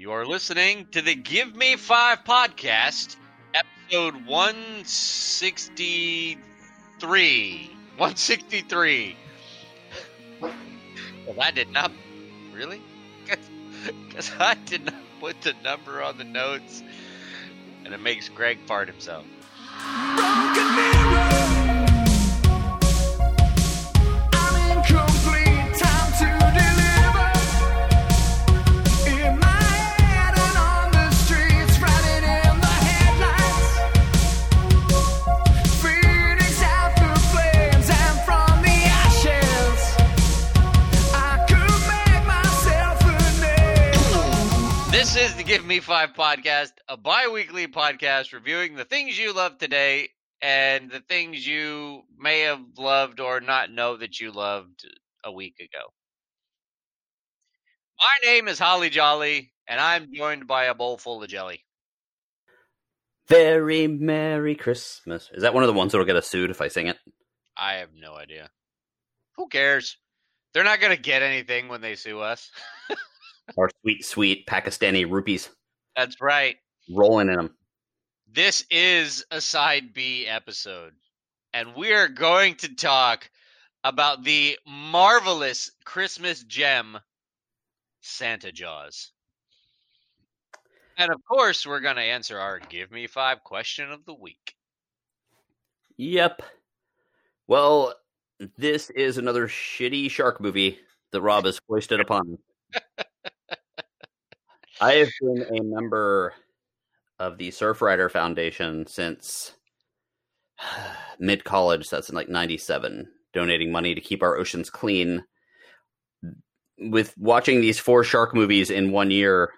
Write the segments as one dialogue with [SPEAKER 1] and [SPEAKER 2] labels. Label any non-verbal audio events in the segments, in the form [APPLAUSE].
[SPEAKER 1] You are listening to the Give Me Five podcast, episode 163. 163. Well, I did not. Really? [LAUGHS] Because I did not put the number on the notes, and it makes Greg fart himself. Is the Give Me Five podcast, a bi weekly podcast reviewing the things you love today and the things you may have loved or not know that you loved a week ago. My name is Holly Jolly, and I'm joined by a bowl full of jelly.
[SPEAKER 2] Very Merry Christmas. Is that one of the ones that'll get us sued if I sing it?
[SPEAKER 1] I have no idea. Who cares? They're not going to get anything when they sue us. [LAUGHS]
[SPEAKER 2] Our sweet, sweet Pakistani rupees
[SPEAKER 1] That's right.
[SPEAKER 2] rolling in them.
[SPEAKER 1] This is a side B episode, and we are going to talk about the marvelous Christmas gem, Santa Jaws. And of course, we're going to answer our Give Me Five question of the week.
[SPEAKER 2] Yep. Well, this is another shitty shark movie that Rob has foisted upon. [LAUGHS] I have been a member of the Surfrider Foundation since [SIGHS] mid college. That's in like 97, donating money to keep our oceans clean. With watching these four shark movies in one year,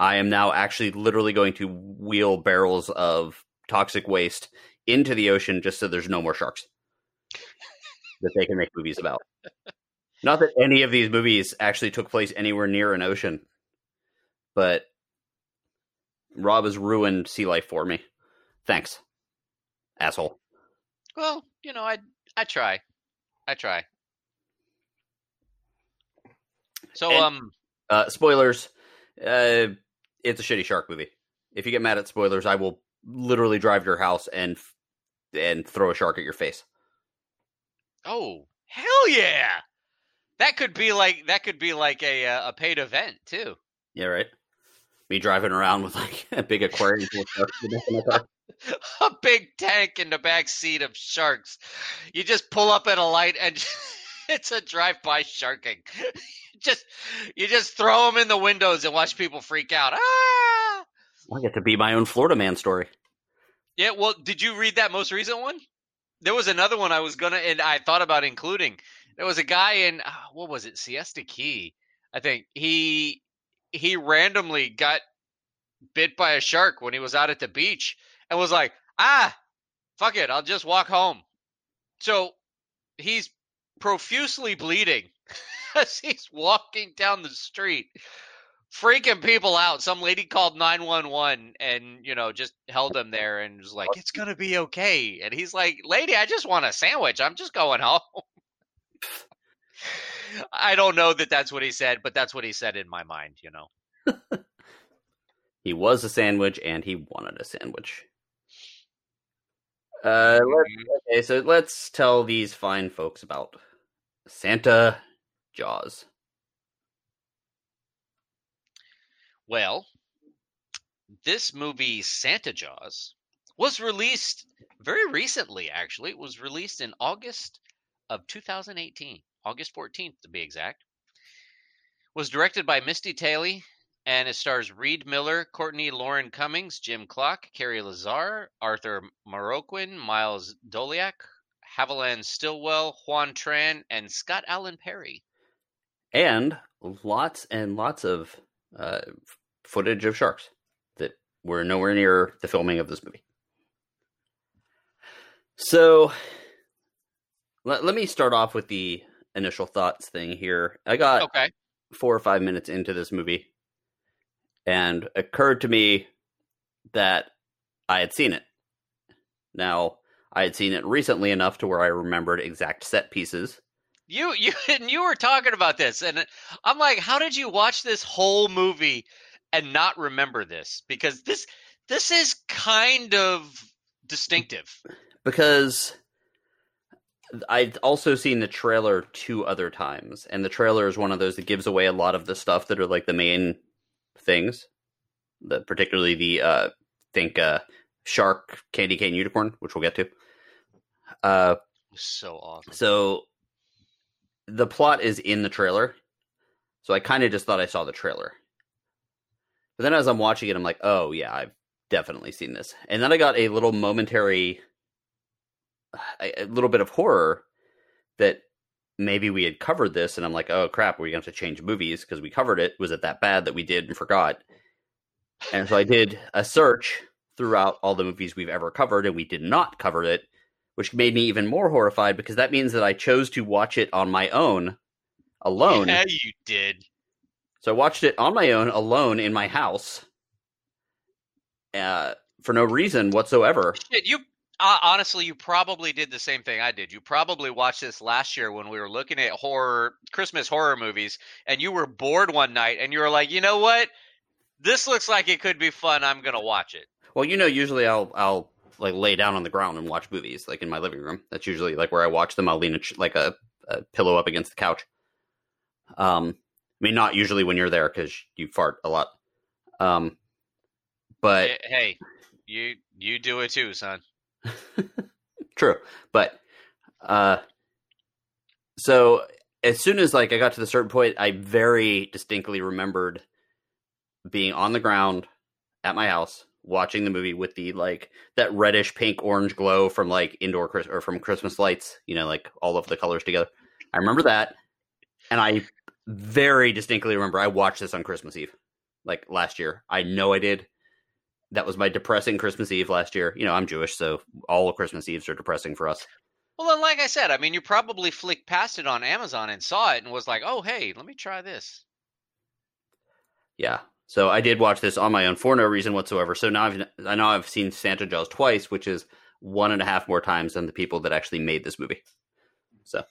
[SPEAKER 2] I am now actually literally going to wheel barrels of toxic waste into the ocean just so there's no more sharks that they can make movies about. Not that any of these movies actually took place anywhere near an ocean, but Rob has ruined sea life for me. Thanks, asshole.
[SPEAKER 1] Well, you know, I I try, I try. So,
[SPEAKER 2] And-
[SPEAKER 1] um,
[SPEAKER 2] Uh, spoilers. Uh, it's a shitty shark movie. If you get mad at spoilers, I will literally drive to your house and f- and throw a shark at your face.
[SPEAKER 1] oh hell yeah, that could be like that could be like a uh, a paid event too.
[SPEAKER 2] Yeah, right. Me driving around with like [LAUGHS] a big aquarium full of sharks in my car. [LAUGHS]
[SPEAKER 1] a big tank in the back seat of sharks. You just pull up at a light and [LAUGHS] it's a drive-by sharking. just you just throw them in the windows and watch people freak out. Ah!
[SPEAKER 2] I get to be my own Florida man story.
[SPEAKER 1] Yeah, well, did you read that most recent one? There was another one I was gonna and I thought about including. There was a guy in ah, what was it, Siesta Key, I think. He he randomly got bit by a shark when he was out at the beach and was like, ah, fuck it, I'll just walk home. So he's profusely bleeding [LAUGHS] as he's walking down the street, freaking people out. Some lady called 911 and, you know, just held him there and was like, it's going to be okay. And he's like, lady, I just want a sandwich. I'm just going home. I don't know that that's what he said, but that's what he said in my mind, you know.
[SPEAKER 2] He was a sandwich and he wanted a sandwich. Uh, okay, so let's tell these fine folks about Santa Jaws.
[SPEAKER 1] Well, this movie, Santa Jaws, was released very recently, actually. It was released in August of 2018, August 14th to be exact. Was directed by Misty Talley and it stars Reid Miller, Courtney Lauren Cummings, Jim Klock, Carrie Lazar, Arthur Marroquin, Miles Doleac, Haviland Stillwell, Juan Tran, and Scott Allen Perry.
[SPEAKER 2] And lots and lots of uh, footage of sharks that were nowhere near the filming of this movie. So let, let me start off with the initial thoughts thing here. I got
[SPEAKER 1] Okay.
[SPEAKER 2] four or five minutes into this movie and occurred to me that I had seen it. Now, I had seen it recently enough to where I remembered exact set pieces.
[SPEAKER 1] You you [LAUGHS] and you were talking about this, and I'm like, how did you watch this whole movie and not remember this because this this is kind of distinctive.
[SPEAKER 2] because I've also seen the trailer two other times, and the trailer is one of those that gives away a lot of the stuff that are like the main things. The particularly the uh think uh shark candy cane unicorn, which we'll get to. Uh
[SPEAKER 1] So awesome.
[SPEAKER 2] so the plot is in the trailer. So I kind of just thought I saw the trailer. But then as I'm watching it, I'm like, oh yeah, I've definitely seen this. And then I got a little momentary, a, a little bit of horror that maybe we had covered this, and I'm like, oh crap, we're going to have to change movies because we covered it. Was it that bad that we did and forgot? And so I did a search throughout all the movies we've ever covered, and we did not cover it, which made me even more horrified because that means that I chose to watch it on my own, alone.
[SPEAKER 1] Yeah, you did.
[SPEAKER 2] So I watched it on my own, alone in my house, uh, for no reason whatsoever.
[SPEAKER 1] Shit, you uh, honestly, you probably did the same thing I did. You probably watched this last year when we were looking at horror Christmas horror movies, and you were bored one night, and you were like, you know what? This looks like it could be fun. I'm gonna watch it.
[SPEAKER 2] Well, you know, usually I'll I'll like lay down on the ground and watch movies, like in my living room. That's usually like where I watch them. I'll lean a like a, a pillow up against the couch. Um, I mean, not usually when you're there because you fart a lot. Um, but
[SPEAKER 1] hey, you you do it too, son. [LAUGHS]
[SPEAKER 2] True, but uh, so as soon as like I got to the certain point, I very distinctly remembered being on the ground at my house watching the movie with the like that reddish pink orange glow from like indoor Chris- or from Christmas lights, you know, like all of the colors together. I remember that, and I very distinctly remember I watched this on Christmas Eve, like last year. I know I did. That was my depressing Christmas Eve last year. You know, I'm Jewish, so all Christmas Eves are depressing for us.
[SPEAKER 1] Well, then, like I said, I mean, you probably flicked past it on Amazon and saw it and was like, "Oh, hey, let me try this."
[SPEAKER 2] Yeah. So I did watch this on my own for no reason whatsoever. So now I've I know I've seen Santa Jaws twice, which is one and a half more times than the people that actually made this movie. So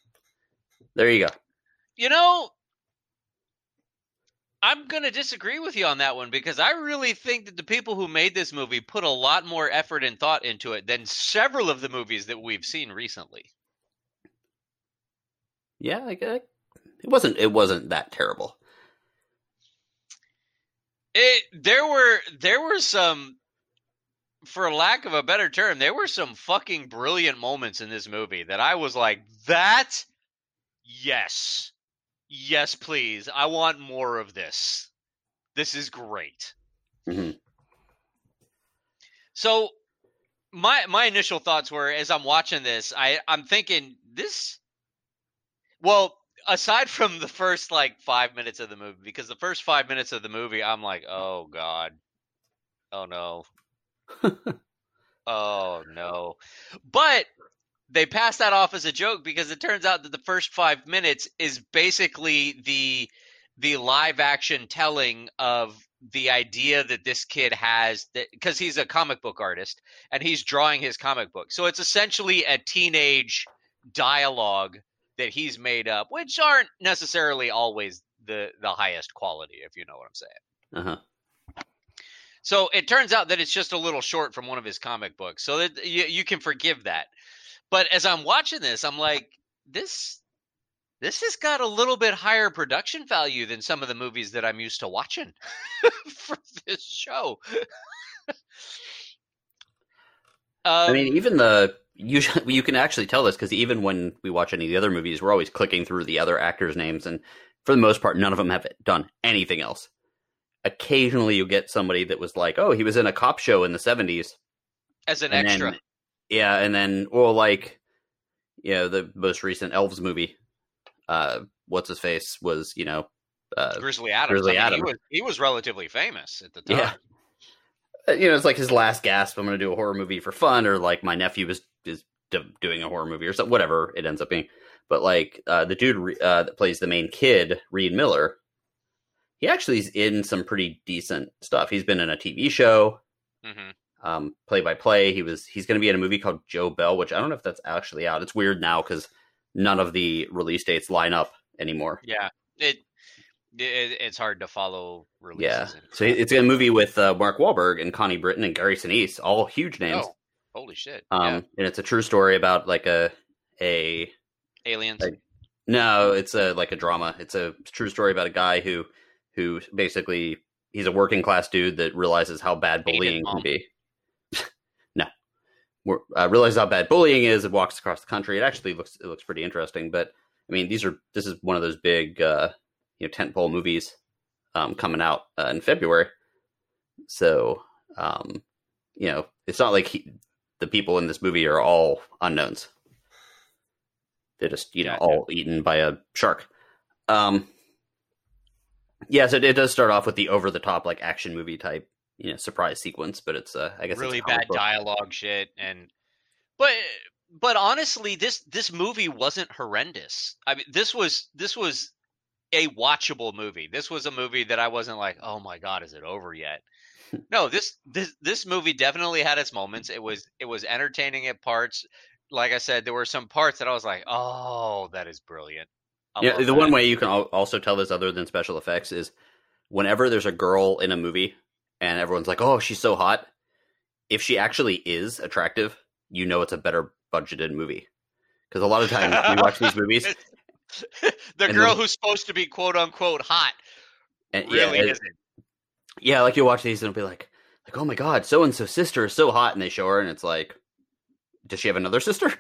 [SPEAKER 2] there you go.
[SPEAKER 1] You know, I'm going to disagree with you on that one because I really think that the people who made this movie put a lot more effort and thought into it than several of the movies that we've seen recently.
[SPEAKER 2] Yeah, like, uh, it wasn't it wasn't that terrible.
[SPEAKER 1] It there were there were some for lack of a better term, there were some fucking brilliant moments in this movie that I was like, that yes. Yes, please. I want more of this. This is great.
[SPEAKER 2] Mhm.
[SPEAKER 1] So my my initial thoughts were as I'm watching this, I I'm thinking this well, aside from the first like 5 minutes of the movie because the first 5 minutes of the movie I'm like, "Oh god. Oh no. [LAUGHS] oh no." But they pass that off as a joke because it turns out that the first 5 minutes is basically the the live action telling of the idea that this kid has that because he's a comic book artist and he's drawing his comic book. So it's essentially a teenage dialogue that he's made up, which aren't necessarily always the the highest quality, if you know what I'm saying.
[SPEAKER 2] Uh-huh.
[SPEAKER 1] So it turns out that it's just a little short from one of his comic books, so that you, you can forgive that. But as I'm watching this, I'm like, this this has got a little bit higher production value than some of the movies that I'm used to watching [LAUGHS] for this show. [LAUGHS] um,
[SPEAKER 2] I mean, even the you [LAUGHS] you can actually tell this because even when we watch any of the other movies, we're always clicking through the other actors' names, and for the most part, none of them have done anything else. Occasionally, you get somebody that was like, "Oh, he was in a cop show in the '70s."
[SPEAKER 1] as an extra,
[SPEAKER 2] then- yeah, and then well, like you know, the most recent Elves movie. Uh, what's his face was you know, uh,
[SPEAKER 1] Grizzly Adams.
[SPEAKER 2] Grizzly
[SPEAKER 1] I mean,
[SPEAKER 2] Adams.
[SPEAKER 1] He was, he was relatively famous at the time.
[SPEAKER 2] Yeah. uh, you know, it's like his last gasp. I'm going to do a horror movie for fun, or like my nephew is is do- doing a horror movie or something, whatever it ends up being. But like uh, the dude re- uh, that plays the main kid, Reid Miller, he actually is in some pretty decent stuff. He's been in a TV show,
[SPEAKER 1] hmm
[SPEAKER 2] um, play by play. He was he's going to be in a movie called Joe Bell, which I don't know if that's actually out. It's weird now because none of the release dates line up anymore.
[SPEAKER 1] Yeah. It it, it's hard to follow releases.
[SPEAKER 2] Yeah. So it's a movie with uh, Mark Wahlberg and Connie Britton and Gary Sinise, all huge names.
[SPEAKER 1] Oh, holy shit!
[SPEAKER 2] Um,
[SPEAKER 1] yeah.
[SPEAKER 2] and it's a true story about like a a
[SPEAKER 1] Aliens.
[SPEAKER 2] like- no, it's a like a drama. It's a true story about a guy who who basically he's a working class dude that realizes how bad bullying can be. Uh, realizes how bad bullying is. It walks across the country. It actually looks it looks pretty interesting. But I mean, these are this is one of those big uh, you know tentpole movies um, coming out uh, in February. So um, you know, it's not like he, the people in this movie are all unknowns. They're just you know all eaten by a shark. Um, yes, it, it does start off with the over the top like action movie type you know surprise sequence, but it's uh, I guess it's
[SPEAKER 1] really bad
[SPEAKER 2] book.
[SPEAKER 1] dialogue shit and but but honestly this this movie wasn't horrendous. I mean this was this was a watchable movie. This was a movie that i wasn't like oh my god is it over yet? [LAUGHS] No this this this movie definitely had its moments. It was it was entertaining at parts. Like i said there were some parts that i was like oh that is brilliant. I
[SPEAKER 2] Yeah, the one way you can also tell this other than special effects is whenever there's a girl in a movie and everyone's like, "Oh, she's so hot." If she actually is attractive, you know it's a better budgeted movie. Because a lot of times we watch these movies, [LAUGHS]
[SPEAKER 1] the girl
[SPEAKER 2] the-
[SPEAKER 1] who's supposed to be quote unquote hot
[SPEAKER 2] and
[SPEAKER 1] really
[SPEAKER 2] yeah,
[SPEAKER 1] isn't
[SPEAKER 2] yeah, like you watch these and it'll be like, like, oh my god, so and so sister is so hot, and they show her, and it's like, does she have another sister?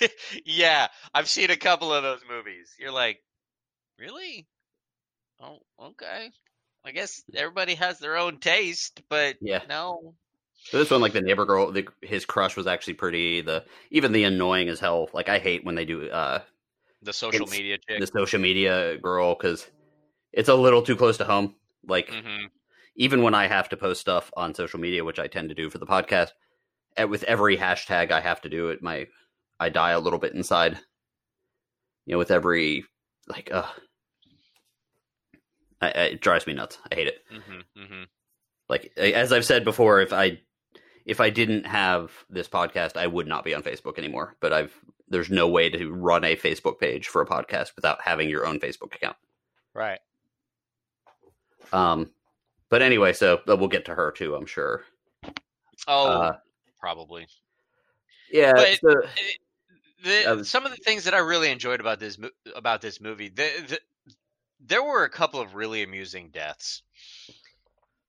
[SPEAKER 2] [LAUGHS]
[SPEAKER 1] yeah, I've seen a couple of those movies. You're like, really? Oh, okay. I guess everybody has their own taste, but
[SPEAKER 2] Yeah.
[SPEAKER 1] no.
[SPEAKER 2] So this one, like the neighbor girl, the, his crush was actually pretty. The even the annoying as hell. Like I hate when they do uh
[SPEAKER 1] The social media chick.
[SPEAKER 2] the social media girl because it's a little too close to home. Like
[SPEAKER 1] hmm
[SPEAKER 2] even when I have to post stuff on social media, which I tend to do for the podcast, eh, with every hashtag I have to do it, my I die a little bit inside. You know, with every like, uh, I, it drives me nuts. I hate it.
[SPEAKER 1] hmm hmm
[SPEAKER 2] Like as I've said before, if I if I didn't have this podcast, I would not be on Facebook anymore. But I've there's no way to run a Facebook page for a podcast without having your own Facebook account.
[SPEAKER 1] Right.
[SPEAKER 2] Um, but anyway, so we'll get to her too. I'm sure.
[SPEAKER 1] Oh,
[SPEAKER 2] Uh,
[SPEAKER 1] probably.
[SPEAKER 2] Yeah.
[SPEAKER 1] But-
[SPEAKER 2] so-
[SPEAKER 1] The,
[SPEAKER 2] I was-
[SPEAKER 1] some of the things that I really enjoyed about this about this movie, the, the, there were a couple of really amusing deaths.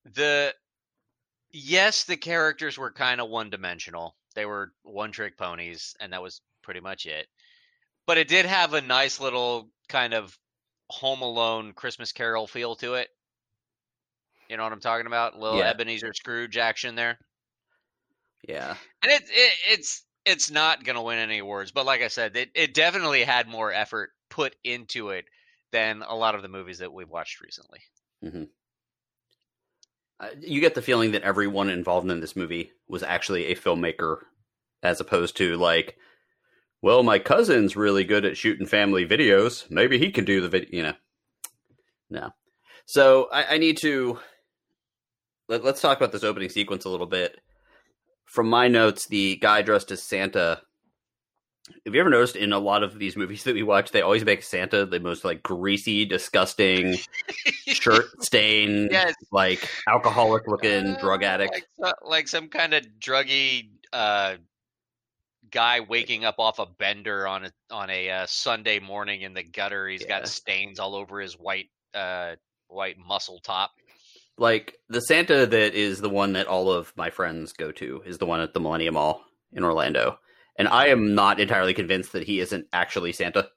[SPEAKER 1] The yes, the characters were kind of one dimensional. They were one trick ponies, and that was pretty much it. But it did have a nice little kind of Home Alone Christmas Carol feel to it. You know what I'm talking about? Little
[SPEAKER 2] Yeah.
[SPEAKER 1] Ebenezer Scrooge action there
[SPEAKER 2] yeah.
[SPEAKER 1] and it, it it's it's not gonna win any awards but like i said it, it definitely had more effort put into it than a lot of the movies that we've watched recently
[SPEAKER 2] Uh, you get the feeling that everyone involved in this movie was actually a filmmaker, as opposed to like, well, my cousin's really good at shooting family videos. Maybe he can do the video. You know, no. So I, I need to let, let's talk about this opening sequence a little bit. From my notes, the guy dressed as Santa. Have you ever noticed in a lot of these movies [LAUGHS] that we watch, they always make Santa the most like greasy, disgusting, shirt [LAUGHS] stained,
[SPEAKER 1] Yes.
[SPEAKER 2] like alcoholic looking
[SPEAKER 1] Uh,
[SPEAKER 2] drug addict.
[SPEAKER 1] like, like some kind of druggy uh guy waking up off a bender on a on a uh, sunday morning in the gutter He's
[SPEAKER 2] Yeah.
[SPEAKER 1] got stains all over his white uh white muscle top
[SPEAKER 2] Like the Santa that is the one that all of my friends go to is the one at the Millennium Mall in Orlando. And I am not entirely convinced that he isn't actually Santa.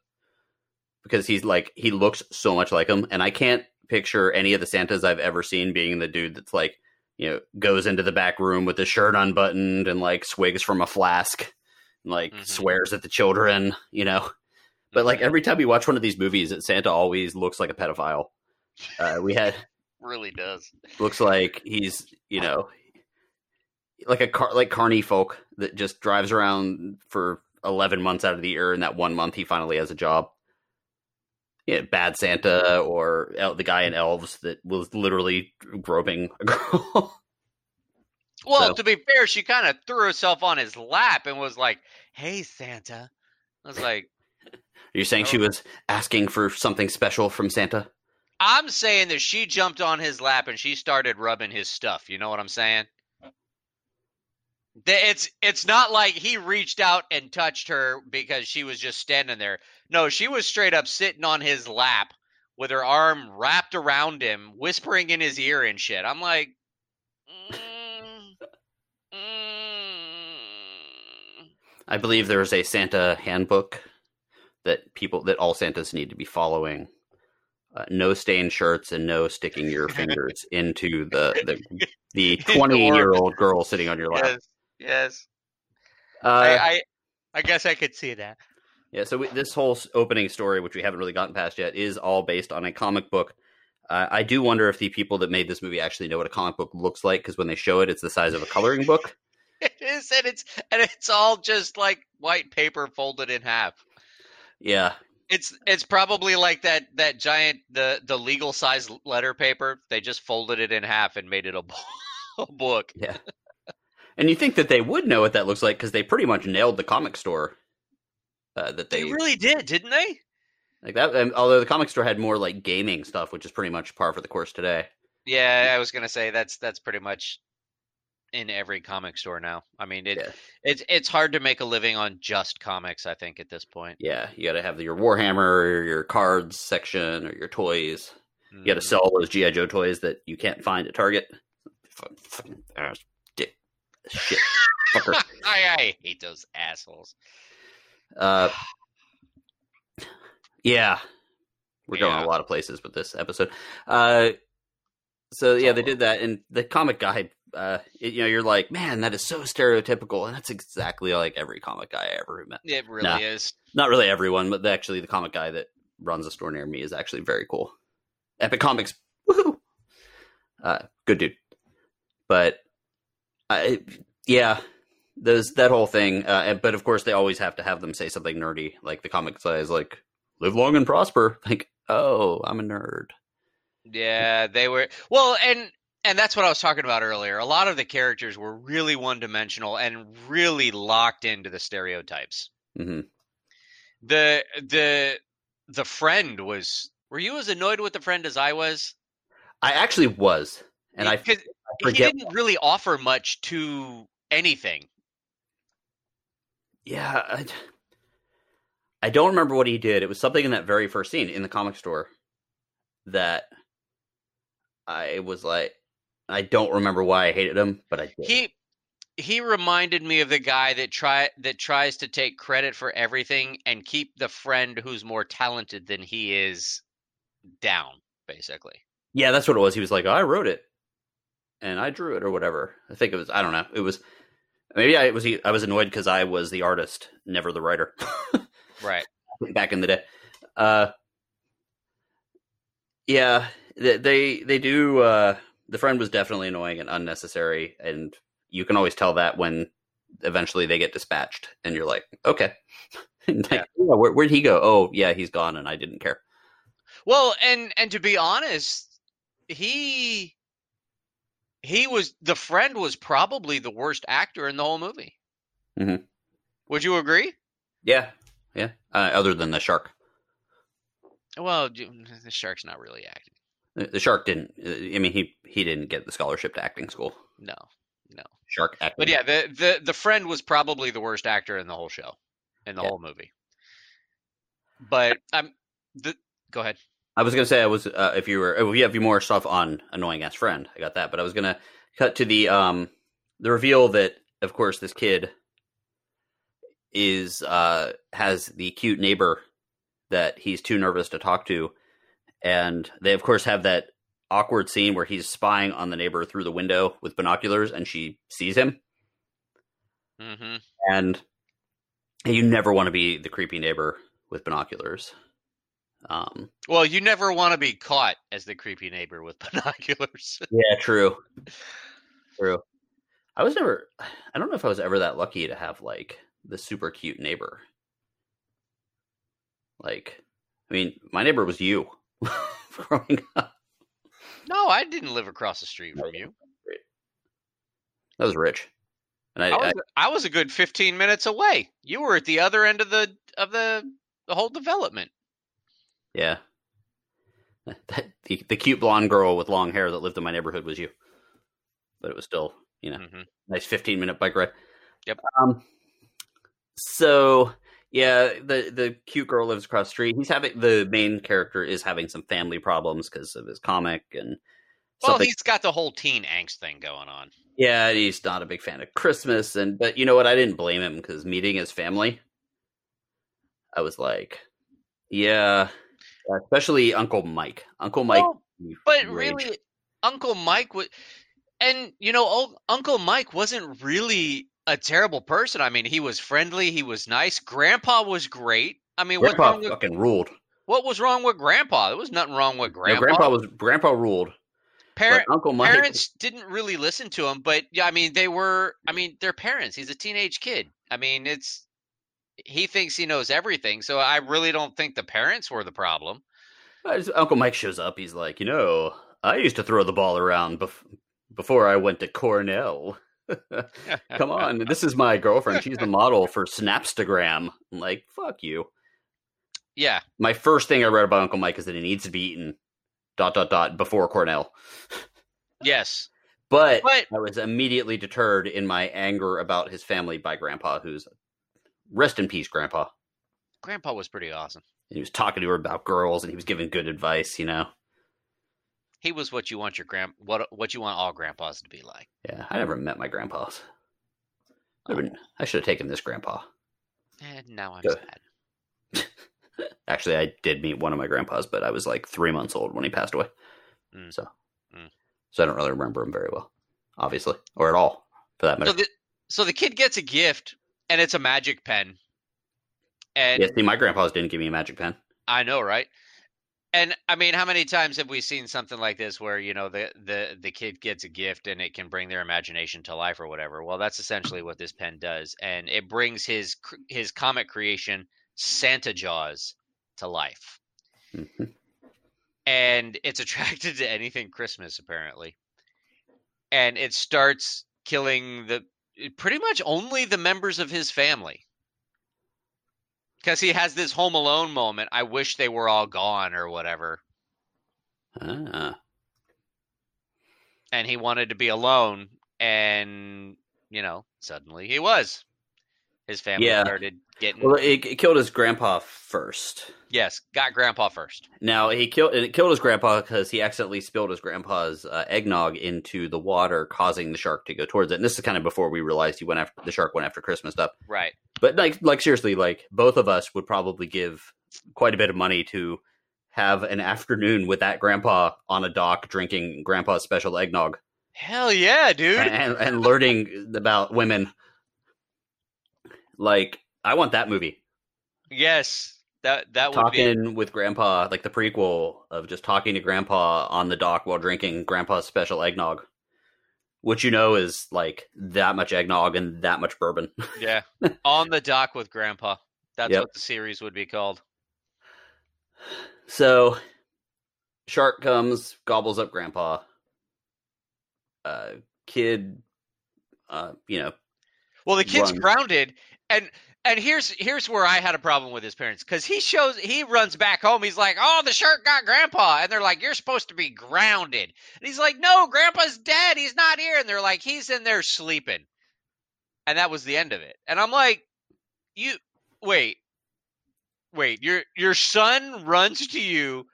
[SPEAKER 2] Because he's like he looks so much like him and I can't picture any of the Santas I've ever seen being the dude that's like, you know, goes into the back room with his shirt unbuttoned and like swigs from a flask and like
[SPEAKER 1] Mhm.
[SPEAKER 2] swears at the children, you know. But like every time we watch one of these movies, Santa always looks like a pedophile. Uh, we had [LAUGHS]
[SPEAKER 1] really does
[SPEAKER 2] looks like he's you know like a car like carney folk that just drives around for 11 months out of the year and that one month he finally has a job yeah bad santa or El- the guy in elves that was literally groping a girl [LAUGHS]
[SPEAKER 1] Well,
[SPEAKER 2] So-
[SPEAKER 1] to be fair, she kind of threw herself on his lap and was like, "Hey, Santa." I was like,
[SPEAKER 2] Are you saying she oh. was asking for something special from Santa?
[SPEAKER 1] I'm saying that she jumped on his lap and she started rubbing his stuff. You know what I'm saying? It's it's not like he reached out and touched her because she was just standing there. No, she was straight up sitting on his lap with her arm wrapped around him, whispering in his ear and shit. I'm like, mm, mm.
[SPEAKER 2] I believe there is a Santa handbook that people that all Santas need to be following. Uh, no stained shirts and no sticking your [LAUGHS] fingers into the the, the [LAUGHS] twenty year old girl sitting on your lap.
[SPEAKER 1] yes, yes.
[SPEAKER 2] Uh,
[SPEAKER 1] I, I I guess I could see that.
[SPEAKER 2] Yeah, so we, this whole opening story, which we haven't really gotten past yet, is all based on a comic book. Uh, I do wonder if the people that made this movie actually know what a comic book looks like because when they show it, it's the size of a coloring book. [LAUGHS]
[SPEAKER 1] It is, and it's and it's all just like white paper folded in half.
[SPEAKER 2] Yeah,
[SPEAKER 1] It's it's probably like that that giant the the legal size letter paper. They just folded it in half and made it a, [LAUGHS] a book.
[SPEAKER 2] yeah. And you think that they would know what that looks like because they pretty much nailed the comic store. Uh, that
[SPEAKER 1] They
[SPEAKER 2] they,
[SPEAKER 1] really did, didn't they?
[SPEAKER 2] like that. And although the comic store had more like gaming stuff, which is pretty much par for the course today.
[SPEAKER 1] Yeah, I was gonna say that's that's pretty much in every comic store now. I mean, it
[SPEAKER 2] Yeah.
[SPEAKER 1] it's it's hard to make a living on just comics. I think at this point.
[SPEAKER 2] Yeah, you got to have your Warhammer, or your cards section, or your toys. You got to
[SPEAKER 1] Mhm.
[SPEAKER 2] sell those GI Joe toys that you can't find at Target. Fuck- Fucking ass dick shit fucker. [LAUGHS]
[SPEAKER 1] I, I hate those assholes.
[SPEAKER 2] Uh, yeah, we're going
[SPEAKER 1] Yeah.
[SPEAKER 2] a lot of places with this episode. Uh, so yeah, they did that, and the comic guy. Uh, it- you know, you're like, man, that is so stereotypical, and that's exactly like every comic guy I ever met.
[SPEAKER 1] It really
[SPEAKER 2] Nah.
[SPEAKER 1] is.
[SPEAKER 2] Not really everyone, but actually, the comic guy that runs a store near me is actually very cool. Epic Comics, woohoo! Uh, good dude. But, I, yeah, there's that whole thing. Uh, but of course, they always have to have them say something nerdy, like the comic says, like, "Live long and prosper." [LAUGHS] Like, oh, I'm a nerd.
[SPEAKER 1] Yeah, they were well, and and that's what I was talking about earlier. A lot of the characters were really one dimensional and really locked into the stereotypes.
[SPEAKER 2] hmm
[SPEAKER 1] The the the friend was. Were you as annoyed with the friend as I was?
[SPEAKER 2] I actually was, and I, I
[SPEAKER 1] he didn't really offer much to anything.
[SPEAKER 2] Yeah, I, I don't remember what he did. It was something in that very first scene in the comic store that I was like, I don't remember why I hated him, but I did.
[SPEAKER 1] He he reminded me of the guy that try that tries to take credit for everything and keep the friend who's more talented than he is down, basically.
[SPEAKER 2] yeah, that's what it was. He was like, oh, I wrote it, and I drew it, or whatever. I think it was. I don't know. It was maybe I was. I was annoyed because I was the artist, never the writer. [LAUGHS]
[SPEAKER 1] Right.
[SPEAKER 2] back in the day. Uh, yeah, they they, they do. Uh, the friend was definitely annoying and unnecessary, and you can always tell that when eventually they get dispatched, and you're like, okay, [LAUGHS] like,
[SPEAKER 1] Yeah.
[SPEAKER 2] yeah, where, where'd he go? Oh, yeah, he's gone, and I didn't care.
[SPEAKER 1] Well, and and to be honest, he he was the friend was probably the worst actor in the whole movie.
[SPEAKER 2] Mhm.
[SPEAKER 1] Would you agree?
[SPEAKER 2] Yeah, yeah. Uh, other than the shark,
[SPEAKER 1] Well, the shark's not really acting.
[SPEAKER 2] the the shark didn't. uh, I mean, he he didn't get the scholarship to acting school.
[SPEAKER 1] No, no.
[SPEAKER 2] Shark acting.
[SPEAKER 1] But yeah, the the the friend was probably the worst actor in the whole show, in the
[SPEAKER 2] Yeah.
[SPEAKER 1] whole movie. But I'm the go ahead.
[SPEAKER 2] I was gonna say I was uh, if you were if you have more stuff on annoying ass friend, I got that. But I was gonna cut to the um the reveal that of course this kid is uh has the cute neighbor that he's too nervous to talk to, and they of course have that awkward scene where he's spying on the neighbor through the window with binoculars, and she sees him,
[SPEAKER 1] hmm
[SPEAKER 2] and you never want to be the creepy neighbor with binoculars. Um,
[SPEAKER 1] Well, you never want to be caught as the creepy neighbor with [LAUGHS] binoculars.
[SPEAKER 2] Yeah, true. [LAUGHS] True. I was never I don't know if I was ever that lucky to have like the super cute neighbor. Like I mean, my neighbor was you [LAUGHS] growing up.
[SPEAKER 1] no, I didn't live across the street from you.
[SPEAKER 2] That was rich. And I,
[SPEAKER 1] I was I was a good 15 minutes away. You were at the other end of the of the the whole development.
[SPEAKER 2] Yeah. [LAUGHS] That, the, the cute blonde girl with long hair that lived in my neighborhood was you. But it was still, you know,
[SPEAKER 1] hmm
[SPEAKER 2] nice 15 minute bike ride.
[SPEAKER 1] Yep.
[SPEAKER 2] Um, so, yeah, the, the cute girl lives across the street. He's having, the main character is having some family problems because of his comic and
[SPEAKER 1] Well,
[SPEAKER 2] something.
[SPEAKER 1] he's got the whole teen angst thing going on.
[SPEAKER 2] Yeah, he's not a big fan of Christmas, and but you know what? I didn't blame him because meeting his family, I was like, yeah, Uh, especially Uncle Mike. Uncle Mike,
[SPEAKER 1] but
[SPEAKER 2] rage.
[SPEAKER 1] really, Uncle Mike would, and you know, old, Uncle Mike wasn't really a terrible person. I mean, he was friendly, he was nice. Grandpa was great. I mean, what's
[SPEAKER 2] Grandpa
[SPEAKER 1] with,
[SPEAKER 2] fucking ruled.
[SPEAKER 1] what was wrong with Grandpa? There was nothing wrong with
[SPEAKER 2] No,
[SPEAKER 1] Grandpa.
[SPEAKER 2] Grandpa was Grandpa ruled.
[SPEAKER 1] Parent,
[SPEAKER 2] Uncle Mike,
[SPEAKER 1] parents didn't really listen to him, but yeah, I mean, they were. I mean, they're parents. He's a teenage kid. I mean, it's he thinks he knows everything. So I really don't think the parents were the problem.
[SPEAKER 2] uh, Uncle Mike shows up. He's like, you know, I used to throw the ball around bef- before I went to Cornell. [LAUGHS] Come on, [LAUGHS] this is my girlfriend. She's the model for Snapstagram. I'm like, fuck you.
[SPEAKER 1] Yeah,
[SPEAKER 2] my first thing I read about Uncle Mike is that he needs to be eaten dot dot dot before Cornell.
[SPEAKER 1] yes,
[SPEAKER 2] But,
[SPEAKER 1] but
[SPEAKER 2] I was immediately deterred in my anger about his family by Grandpa, who's rest in peace, Grandpa.
[SPEAKER 1] Grandpa was pretty awesome.
[SPEAKER 2] And he was talking to her about girls, and he was giving good advice. You know,
[SPEAKER 1] He was what you want your grand what what you want all grandpas to be like.
[SPEAKER 2] yeah. I never met my grandpas. I, been, I should have taken this grandpa.
[SPEAKER 1] And now I'm
[SPEAKER 2] Good.
[SPEAKER 1] sad. [LAUGHS]
[SPEAKER 2] Actually, I did meet one of my grandpas, but I was like three months old when he passed away.
[SPEAKER 1] Mm.
[SPEAKER 2] So,
[SPEAKER 1] Mm.
[SPEAKER 2] so I don't really remember him very well, obviously, or at all, for that matter.
[SPEAKER 1] So the so the kid gets a gift and it's a magic pen. And
[SPEAKER 2] Yeah, see, my grandpa's didn't give me a magic pen.
[SPEAKER 1] I know, right? And I mean, how many times have we seen something like this where you know the the the kid gets a gift and it can bring their imagination to life or whatever? Well, that's essentially what this pen does, and it brings his his comic creation Santa Jaws to life,
[SPEAKER 2] Mhm.
[SPEAKER 1] and it's [LAUGHS] attracted to anything Christmas apparently, and it starts killing the pretty much only the members of his family. Because he has this home alone moment i wish they were all gone or whatever.
[SPEAKER 2] Ah.
[SPEAKER 1] and he wanted to be alone and you know suddenly he was his family
[SPEAKER 2] Yeah.
[SPEAKER 1] started getting
[SPEAKER 2] Well, it, it killed his grandpa first.
[SPEAKER 1] yes got grandpa first
[SPEAKER 2] Now he killed it killed his grandpa because he accidentally spilled his grandpa's uh, eggnog into the water, causing the shark to go towards it. And this is kind of before we realized he went after the shark went after Christmas stuff.
[SPEAKER 1] right
[SPEAKER 2] But like, like seriously, like both of us would probably give quite a bit of money to have an afternoon with that grandpa on a dock drinking grandpa's special eggnog
[SPEAKER 1] hell yeah dude
[SPEAKER 2] and, and learning about women. Like, I want that movie.
[SPEAKER 1] yes that that would be
[SPEAKER 2] talking with grandpa like the prequel of just talking to grandpa on the dock while drinking grandpa's special eggnog which you know is like that much eggnog and that much bourbon [LAUGHS]
[SPEAKER 1] yeah on the dock with grandpa that's
[SPEAKER 2] Yep.
[SPEAKER 1] what the series would be called
[SPEAKER 2] so shark comes gobbles up grandpa uh kid uh you know
[SPEAKER 1] Well, the kid's
[SPEAKER 2] run.
[SPEAKER 1] grounded, and and here's here's where I had a problem with his parents because he shows he runs back home. He's like, "Oh, the shark got Grandpa," and they're like, "You're supposed to be grounded," and he's like, "No, Grandpa's dead. He's not here," and they're like, "He's in there sleeping," and that was the end of it. And I'm like, "You wait, wait, your your son runs to you."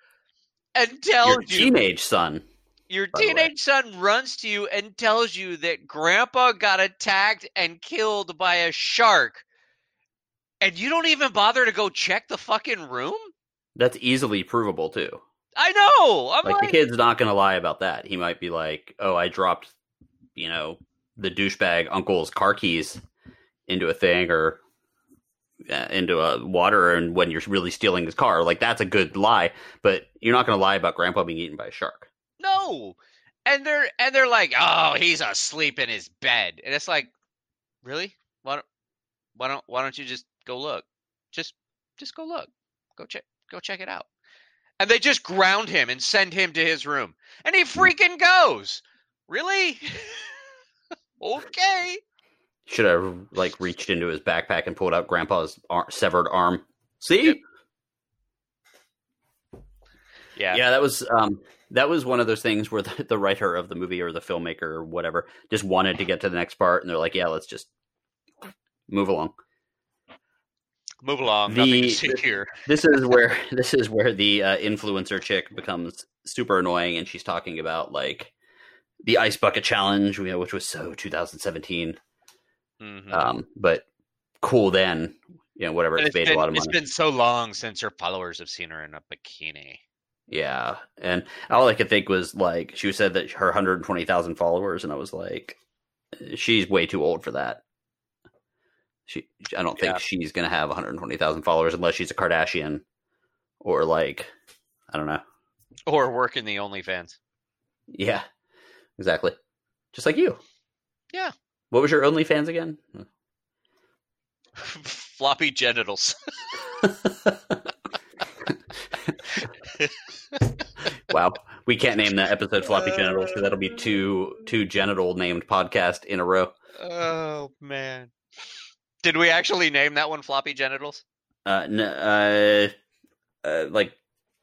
[SPEAKER 1] And
[SPEAKER 2] your
[SPEAKER 1] tells you
[SPEAKER 2] teenage son
[SPEAKER 1] your
[SPEAKER 2] by the way.
[SPEAKER 1] teenage son runs to you and tells you that grandpa got attacked and killed by a shark. And you don't even bother to go check the fucking room?
[SPEAKER 2] that's easily provable too
[SPEAKER 1] I know. I'm
[SPEAKER 2] like,
[SPEAKER 1] like,
[SPEAKER 2] the kid's not gonna lie about that he might be like oh i dropped you know the douchebag uncle's car keys into a thing or uh, into a water and when you're really stealing his car like that's a good lie but you're not going to lie about grandpa being eaten by a shark
[SPEAKER 1] no. And they're and they're like, "Oh, he's asleep in his bed." And it's like, "Really? Why don't why don't why don't you just go look? Just just go look. Go check go check it out." And they just ground him and send him to his room. And he hmm. freaking goes. Really? [LAUGHS] okay.
[SPEAKER 2] should have like reached into his backpack and pulled out grandpa's ar- severed arm see
[SPEAKER 1] Yep. Yeah.
[SPEAKER 2] Yeah, that was um, that was one of those things where the, [LAUGHS] the writer of the movie or the filmmaker or whatever just wanted to get to the next part, and they're like, "Yeah, let's just move along."
[SPEAKER 1] Move along.
[SPEAKER 2] The-
[SPEAKER 1] Nothing here. [LAUGHS]
[SPEAKER 2] This is where this is where the uh, influencer chick becomes super annoying, and she's talking about like the ice bucket challenge, you know, which was so 2017,
[SPEAKER 1] Mhm.
[SPEAKER 2] um, but cool then. You know, whatever. It's made
[SPEAKER 1] been,
[SPEAKER 2] a lot of
[SPEAKER 1] it's been so long since her followers have seen her in a bikini.
[SPEAKER 2] Yeah, and all I could think was like she said that her 120,000 followers, and I was like, she's way too old for that. She, I don't think
[SPEAKER 1] Yeah.
[SPEAKER 2] she's gonna have 120,000 followers unless she's a Kardashian, or like, I don't know.
[SPEAKER 1] Or work in the OnlyFans.
[SPEAKER 2] Yeah, exactly. Just like you.
[SPEAKER 1] Yeah.
[SPEAKER 2] What was your OnlyFans again? [LAUGHS]
[SPEAKER 1] Floppy genitals. [LAUGHS] [LAUGHS] [LAUGHS]
[SPEAKER 2] wow, we can't name that episode "Floppy Genitals" because that'll be two two genital named podcast in a row.
[SPEAKER 1] Oh man. Did we actually name that one floppy genitals?
[SPEAKER 2] uh, uh, uh, like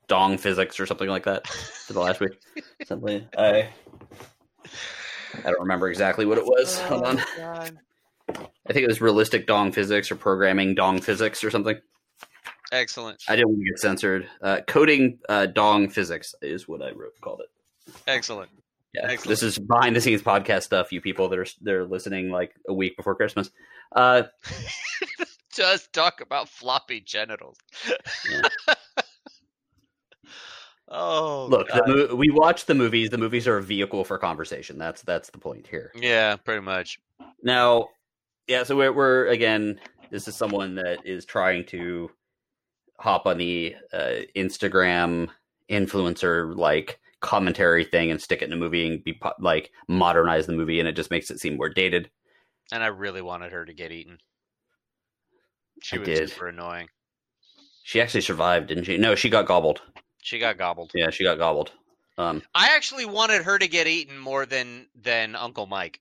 [SPEAKER 2] dong physics or something like that for the last week. [LAUGHS] Something I I don't remember exactly what it was. Hold on, I think it was realistic dong physics or programming dong physics or something.
[SPEAKER 1] Excellent.
[SPEAKER 2] I didn't want to get censored. Uh, coding uh, dong physics is what I wrote called it.
[SPEAKER 1] Excellent.
[SPEAKER 2] Yeah,
[SPEAKER 1] Excellent.
[SPEAKER 2] this is behind the scenes podcast stuff. You people that are they're listening like a week before Christmas. Uh, [LAUGHS]
[SPEAKER 1] Just talk about floppy genitals.
[SPEAKER 2] Yeah. [LAUGHS]
[SPEAKER 1] oh,
[SPEAKER 2] look, the mo- we watch the movies. The movies are a vehicle for conversation. That's that's the point here.
[SPEAKER 1] yeah, pretty much.
[SPEAKER 2] Now, yeah, so we're, we're again, this is someone that is trying to hop on the uh, Instagram influencer like commentary thing and stick it in a movie and be like modernize the movie, and it just makes it seem more dated.
[SPEAKER 1] And I really wanted her to get eaten. She
[SPEAKER 2] I
[SPEAKER 1] was
[SPEAKER 2] did.
[SPEAKER 1] super annoying.
[SPEAKER 2] She actually survived, didn't she? No, she got gobbled.
[SPEAKER 1] She got gobbled.
[SPEAKER 2] Yeah, she got gobbled. Um,
[SPEAKER 1] I actually wanted her to get eaten more than than Uncle Mike.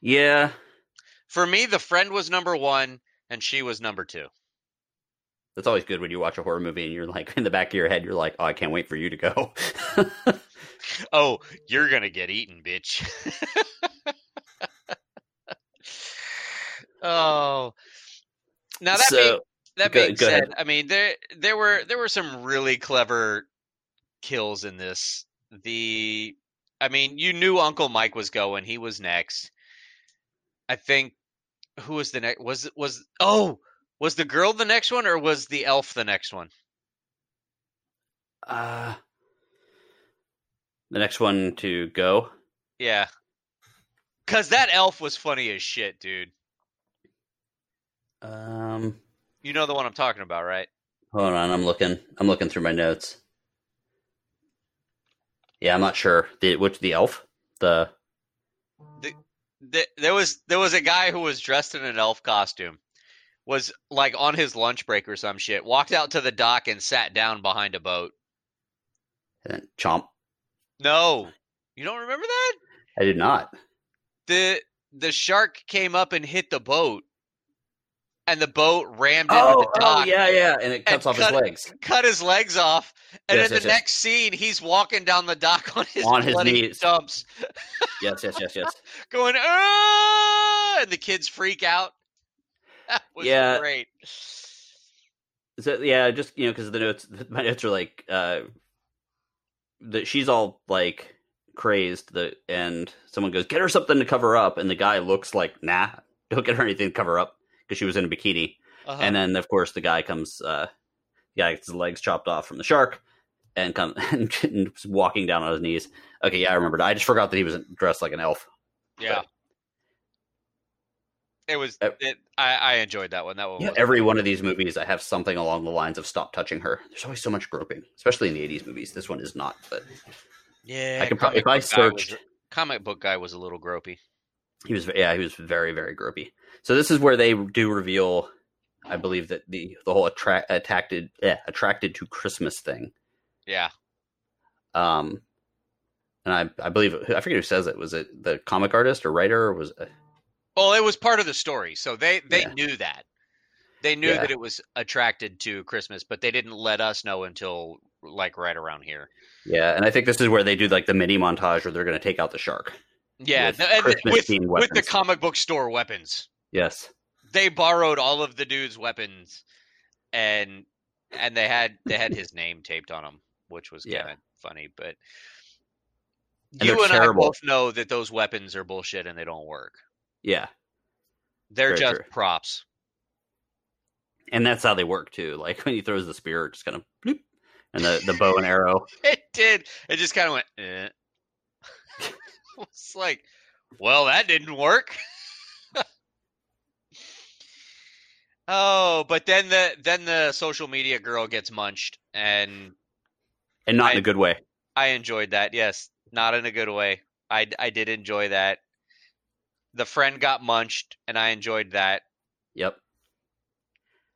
[SPEAKER 2] yeah,
[SPEAKER 1] For me, the friend was number one, and she was number two.
[SPEAKER 2] That's always good when you watch a horror movie and you're like [LAUGHS] in the back of your head, you're like, oh, I can't wait for you to go. [LAUGHS]
[SPEAKER 1] Oh, you're gonna get eaten, bitch. [LAUGHS] oh, now that
[SPEAKER 2] so
[SPEAKER 1] being that
[SPEAKER 2] go-
[SPEAKER 1] being
[SPEAKER 2] go
[SPEAKER 1] said,
[SPEAKER 2] ahead.
[SPEAKER 1] I mean there there were there were some really clever kills in this. The I mean, you knew Uncle Mike was going. He was next. I think who was the next was it was oh was the girl the next one or was the elf the next one?
[SPEAKER 2] uh, the next one to go.
[SPEAKER 1] Yeah. Cause that elf was funny as shit, dude.
[SPEAKER 2] Um,
[SPEAKER 1] You know the one I'm talking about, right?
[SPEAKER 2] hold on, I'm looking. I'm looking through my notes. Yeah, I'm not sure. The which the elf? The
[SPEAKER 1] Th- There was there was a guy who was dressed in an elf costume, was like on his lunch break or some shit. Walked out to the dock and sat down behind a boat.
[SPEAKER 2] uh, chomp.
[SPEAKER 1] No, you don't remember that?
[SPEAKER 2] I did not.
[SPEAKER 1] the The shark came up and hit the boat, and the boat rammed into
[SPEAKER 2] Oh,
[SPEAKER 1] the
[SPEAKER 2] oh,
[SPEAKER 1] dock.
[SPEAKER 2] yeah, yeah, and it cuts
[SPEAKER 1] And
[SPEAKER 2] off
[SPEAKER 1] cut-
[SPEAKER 2] his legs
[SPEAKER 1] Cut his legs off, and
[SPEAKER 2] Yes,
[SPEAKER 1] in
[SPEAKER 2] yes,
[SPEAKER 1] the
[SPEAKER 2] yes.
[SPEAKER 1] next scene, he's walking down the dock on his
[SPEAKER 2] On his knees.
[SPEAKER 1] stumps.
[SPEAKER 2] yes, yes, yes, yes. [LAUGHS]
[SPEAKER 1] going ah, and the kids freak out. [LAUGHS]
[SPEAKER 2] Yeah.
[SPEAKER 1] great.
[SPEAKER 2] So yeah, just you know, because the notes, [LAUGHS] my notes are like, uh, that she's all like crazed. The and someone goes, "Get her something to cover up," and the guy looks like, "Nah, [LAUGHS] don't get her anything to cover up," because she was in a bikini.
[SPEAKER 1] Uh-huh.
[SPEAKER 2] And then of course the guy comes, uh, the guy gets his legs chopped off from the shark, and come and walking down on his knees. Okay, yeah, I remembered. I just forgot that he was dressed like an elf.
[SPEAKER 1] yeah, it was. It, I, I enjoyed that one. That one.
[SPEAKER 2] Yeah, every one of these movies, I have something along the lines of "Stop touching her." There's always so much groping, especially in the '80s movies. This one is not, but
[SPEAKER 1] yeah.
[SPEAKER 2] I can probably if I
[SPEAKER 1] guy was-
[SPEAKER 2] searched,
[SPEAKER 1] comic book guy was a little gropey.
[SPEAKER 2] he was yeah, he was very very gropey. So this is where they do reveal, I believe that the the whole attract attracted eh, attracted to Christmas thing.
[SPEAKER 1] Yeah,
[SPEAKER 2] Um, and I I believe I forget who says it. Was it the comic artist or writer or was it?
[SPEAKER 1] Well, it was part of the story, so they they
[SPEAKER 2] Yeah.
[SPEAKER 1] knew that. They knew
[SPEAKER 2] Yeah.
[SPEAKER 1] that it was attracted to Christmas, but they didn't let us know until like right around here.
[SPEAKER 2] Yeah, and I think this is where they do like the mini montage where they're going to take out the shark.
[SPEAKER 1] Yeah,
[SPEAKER 2] With
[SPEAKER 1] and with, with the comic book store weapons.
[SPEAKER 2] Yes.
[SPEAKER 1] They borrowed all of the dude's weapons, and and they had they had his name taped on them, which was kind of
[SPEAKER 2] Yeah.
[SPEAKER 1] funny. But
[SPEAKER 2] And
[SPEAKER 1] you and I both know that those weapons are bullshit and they don't work.
[SPEAKER 2] Yeah.
[SPEAKER 1] They're
[SPEAKER 2] Very
[SPEAKER 1] just
[SPEAKER 2] true.
[SPEAKER 1] props.
[SPEAKER 2] And that's how they work too. [LAUGHS] Like when he throws the spear, it just kind of bloop, and the, the bow and arrow. [LAUGHS]
[SPEAKER 1] It did. It just kind of went. Eh. [LAUGHS] it's like, well, that didn't work. oh, but then the then the social media girl gets munched, and
[SPEAKER 2] And not in a good way.
[SPEAKER 1] I enjoyed that. Yes, not in a good way. I I did enjoy that. The friend got munched, and I enjoyed that.
[SPEAKER 2] Yep.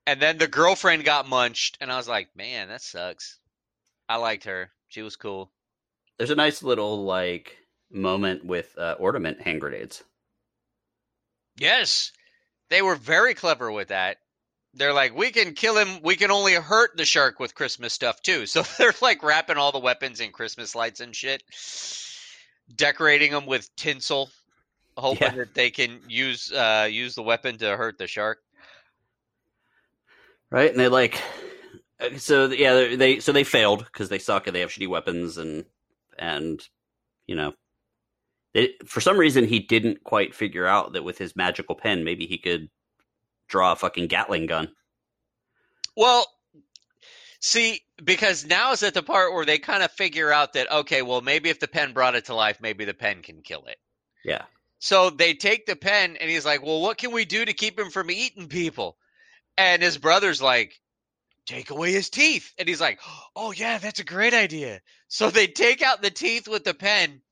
[SPEAKER 1] And then the girlfriend got munched, and I was like, man, that sucks. I liked her. She was cool.
[SPEAKER 2] There's a nice little like moment with uh, ornament hand grenades.
[SPEAKER 1] Yes, they were very clever with that. They're like, we can kill him. We can only hurt the shark with Christmas stuff too. [LAUGHS] So they're like wrapping all the weapons in Christmas lights and shit, decorating them with tinsel, hoping
[SPEAKER 2] Yeah.
[SPEAKER 1] that they can use uh, use the weapon to hurt the shark.
[SPEAKER 2] right? And they like, uh, so yeah, they, they so they failed because they suck and they have shitty weapons and and you know, they, for some reason he didn't quite figure out that with his magical pen, maybe he could draw a fucking Gatling gun.
[SPEAKER 1] Well, see, because now is at the part where they kind of figure out that okay, well, maybe if the pen brought it to life, maybe the pen can kill it.
[SPEAKER 2] Yeah,
[SPEAKER 1] So they take the pen and he's like, Well, what can we do to keep him from eating people? And his brother's like, Take away his teeth. And he's like, Oh, yeah, that's a great idea. So they take out the teeth with the pen.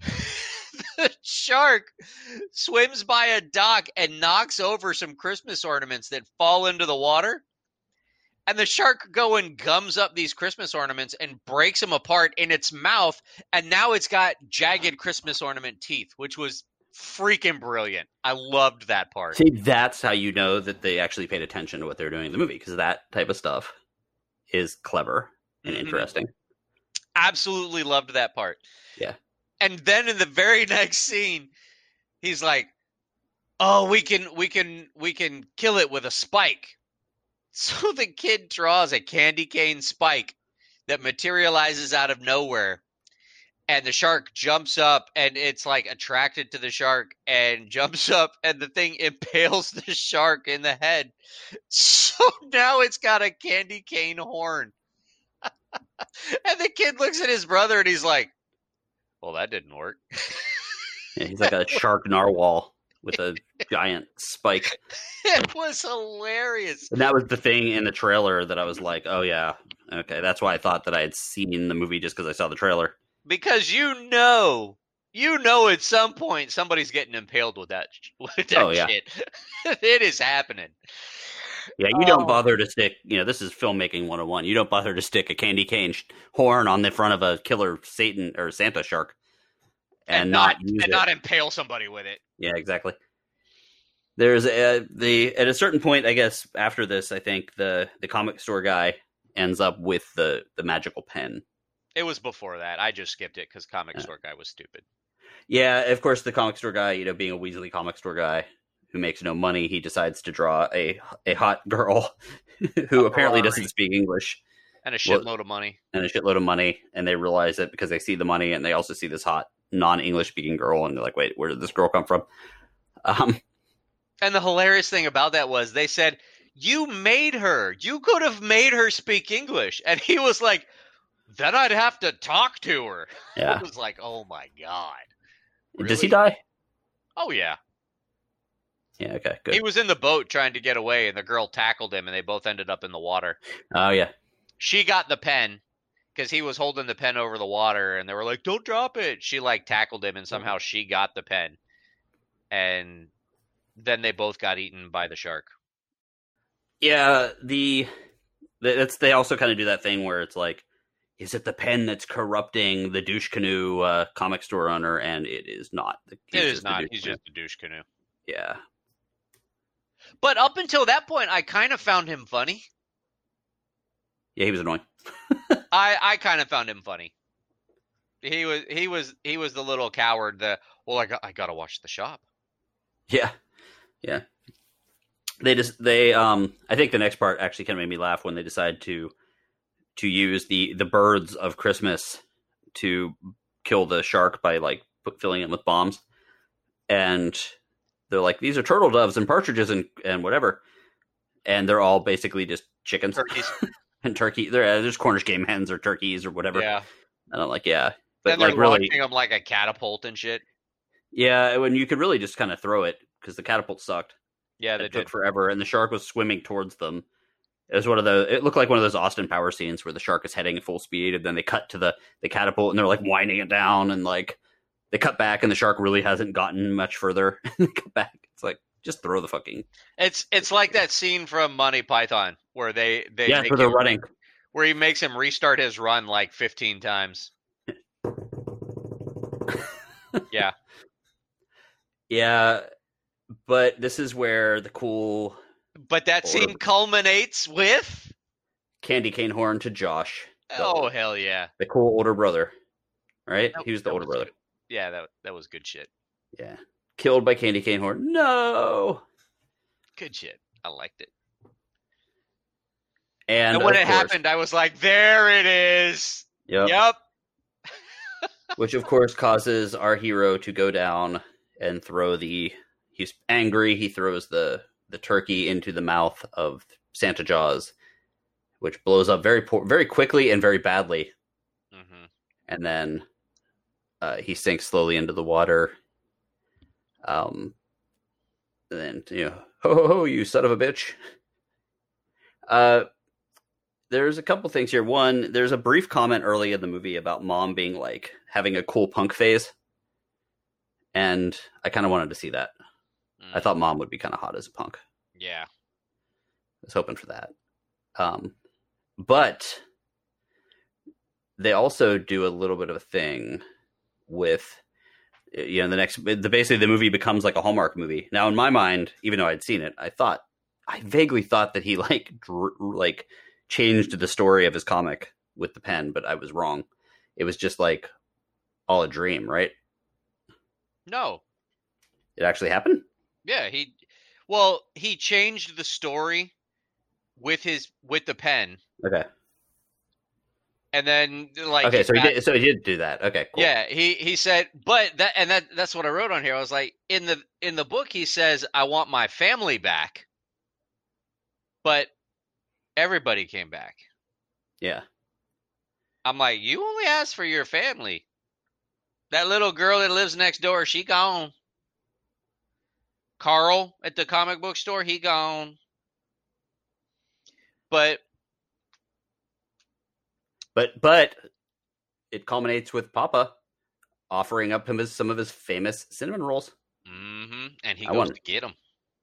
[SPEAKER 1] [LAUGHS] the shark swims by a dock and knocks over some Christmas ornaments that fall into the water. And the shark go and gums up these Christmas ornaments and breaks them apart in its mouth and now it's got jagged Christmas ornament teeth, which was freaking brilliant. I loved that part.
[SPEAKER 2] see, that's how you know that they actually paid attention to what they're doing in the movie because that type of stuff is clever and
[SPEAKER 1] Mhm.
[SPEAKER 2] interesting.
[SPEAKER 1] Absolutely loved that part.
[SPEAKER 2] Yeah.
[SPEAKER 1] And then in the very [LAUGHS] next scene, he's like, "Oh, we can we can we can kill it with a spike." So the kid draws a candy cane spike that materializes out of nowhere. And the shark jumps up and it's like attracted to the shark and [LAUGHS] jumps up and the thing impales the shark in the head. So [LAUGHS] now it's got a candy cane horn. [LAUGHS] and the kid looks at his brother and he's like, Well, that didn't work.
[SPEAKER 2] Yeah, he's like a shark narwhal with a giant spike. [LAUGHS]
[SPEAKER 1] it was hilarious.
[SPEAKER 2] And that was the thing in the trailer that I was like, oh yeah, okay. That's why I thought that I had seen the movie just because I saw the trailer.
[SPEAKER 1] Because you know, you know at some point somebody's getting impaled with that, [LAUGHS] with that
[SPEAKER 2] Oh, yeah.
[SPEAKER 1] shit. [LAUGHS] it is happening.
[SPEAKER 2] Yeah, you
[SPEAKER 1] Oh.
[SPEAKER 2] don't bother to stick. You know, this is filmmaking 101. You don't bother to stick a candy cane horn on the front of a killer Satan or Santa shark, and, not, use
[SPEAKER 1] and not impale somebody with it.
[SPEAKER 2] Yeah, exactly. There's a, the at a certain point, I guess after this, I think the the comic store guy ends up with the the magical pen.
[SPEAKER 1] It was before that. I just skipped it because comic
[SPEAKER 2] Yeah.
[SPEAKER 1] store guy was stupid.
[SPEAKER 2] Yeah, of course, the comic store guy, you know, being a Weasley comic store guy who makes no money, he decides to draw a a hot girl [LAUGHS] who apparently doesn't speak English
[SPEAKER 1] And a
[SPEAKER 2] Well-
[SPEAKER 1] shitload of money.
[SPEAKER 2] and a shitload of money, and they realize it because they see the money and they also see this hot non-English speaking girl, and they're like, "Wait, where did this girl come from?" Um,
[SPEAKER 1] And the hilarious thing about that was they said, You made her. You could have made her speak English. And he was like, Then I'd have to talk to her. [LAUGHS]
[SPEAKER 2] Yeah.
[SPEAKER 1] was like, Oh my God.
[SPEAKER 2] Does he die?
[SPEAKER 1] Oh, yeah.
[SPEAKER 2] Yeah. Okay. Good.
[SPEAKER 1] He was in the boat trying to get away, and the girl tackled him, and they both ended up in the water.
[SPEAKER 2] oh yeah.
[SPEAKER 1] She got the pen because he was holding the pen over the water, and they were like, Don't drop it. She like tackled him, and somehow she got the pen. And then they both got eaten by the shark.
[SPEAKER 2] Yeah. The that's they also kind of do that thing where it's like, is it the pen that's corrupting the douche canoe uh, comic store owner? And it is not. The-
[SPEAKER 1] It is not. He's
[SPEAKER 2] canoe.
[SPEAKER 1] just a douche canoe.
[SPEAKER 2] yeah.
[SPEAKER 1] But up until that point, I kind of found him funny.
[SPEAKER 2] Yeah, he was annoying. [LAUGHS]
[SPEAKER 1] I I kind of found him funny. He was he was he was the little coward. The well, I got I gotta watch the shop.
[SPEAKER 2] Yeah, yeah. They just they um I think the next part actually kind of made me laugh when they decided to to use the the birds of Christmas to kill the shark by like put, filling it with bombs, and they're like these are turtle doves and partridges and and whatever, and they're all basically just chickens
[SPEAKER 1] Turkeys. [LAUGHS]
[SPEAKER 2] and turkey. They're uh, there's Cornish game hens or turkeys or whatever.
[SPEAKER 1] yeah,
[SPEAKER 2] And I'm like yeah, but
[SPEAKER 1] and they're
[SPEAKER 2] like really
[SPEAKER 1] them like a catapult and shit.
[SPEAKER 2] yeah. When you could really just kind of throw it because the catapult sucked.
[SPEAKER 1] Yeah, they
[SPEAKER 2] it took forever, and the shark was swimming towards them. It was one of the. It looked like one of those Austin Power scenes where the shark is heading at full speed, and then they cut to the the catapult, and they're like winding it down, and like they cut back, and the shark really hasn't gotten much further. [LAUGHS] they cut back. It's like just throw the fucking
[SPEAKER 1] It's it's like that scene from Monty Python where they they
[SPEAKER 2] yeah,
[SPEAKER 1] make
[SPEAKER 2] where they're
[SPEAKER 1] him-
[SPEAKER 2] running.
[SPEAKER 1] where he makes him restart his run like 15 times. Yeah. [LAUGHS]
[SPEAKER 2] Yeah, but this is where the cool
[SPEAKER 1] But that
[SPEAKER 2] Or-
[SPEAKER 1] scene culminates with
[SPEAKER 2] candy cane horn to Josh, the,
[SPEAKER 1] oh hell yeah.
[SPEAKER 2] the cool older brother. Right,
[SPEAKER 1] That-
[SPEAKER 2] he was the older brother.
[SPEAKER 1] good. Yeah, that that was good shit.
[SPEAKER 2] Yeah, killed by candy cane horn. No.
[SPEAKER 1] Good shit. I liked it.
[SPEAKER 2] And,
[SPEAKER 1] And, when it
[SPEAKER 2] course-
[SPEAKER 1] happened, I was like, "There it is."
[SPEAKER 2] Yep.
[SPEAKER 1] Yep. [LAUGHS]
[SPEAKER 2] which of course causes our hero to go down and throw the he's angry he throws the the turkey into the mouth of santa jaws which blows up very poor, very quickly and very badly
[SPEAKER 1] hmm
[SPEAKER 2] and then uh, he sinks slowly into the water um and then you know ho ho ho you son of a bitch uh there's a couple things here one there's a brief comment early in the movie about mom being like having a cool punk phase and i kind of wanted to see that i thought mom would be kind of hot as a punk.
[SPEAKER 1] Yeah.
[SPEAKER 2] I was hoping for that. Um, but they also do a little bit of a thing with, you know, the next, the basically the movie becomes like a Hallmark movie. Now, in my mind, even though I'd seen it, I thought, I vaguely thought that he like, dr- like changed the story of his comic with the pen, but I was wrong. It was just like all a dream, right?
[SPEAKER 1] No.
[SPEAKER 2] It actually happened.
[SPEAKER 1] Yeah. He. Well, he changed the story with his with the pen,
[SPEAKER 2] Okay.
[SPEAKER 1] and then like
[SPEAKER 2] okay. So he did. So he did do that. Okay. Cool.
[SPEAKER 1] Yeah, he he said, but that and that that's what I wrote on here. I was like, in the in the book, he says, "I want my family back," but everybody came back.
[SPEAKER 2] Yeah.
[SPEAKER 1] I'm like, you only asked for your family. That little girl that lives next door, she gone. Carl at the comic book store, he gone. But
[SPEAKER 2] But but it culminates with Papa offering up him his, some of his famous cinnamon rolls.
[SPEAKER 1] hmm and he
[SPEAKER 2] I
[SPEAKER 1] goes
[SPEAKER 2] want-
[SPEAKER 1] to get them.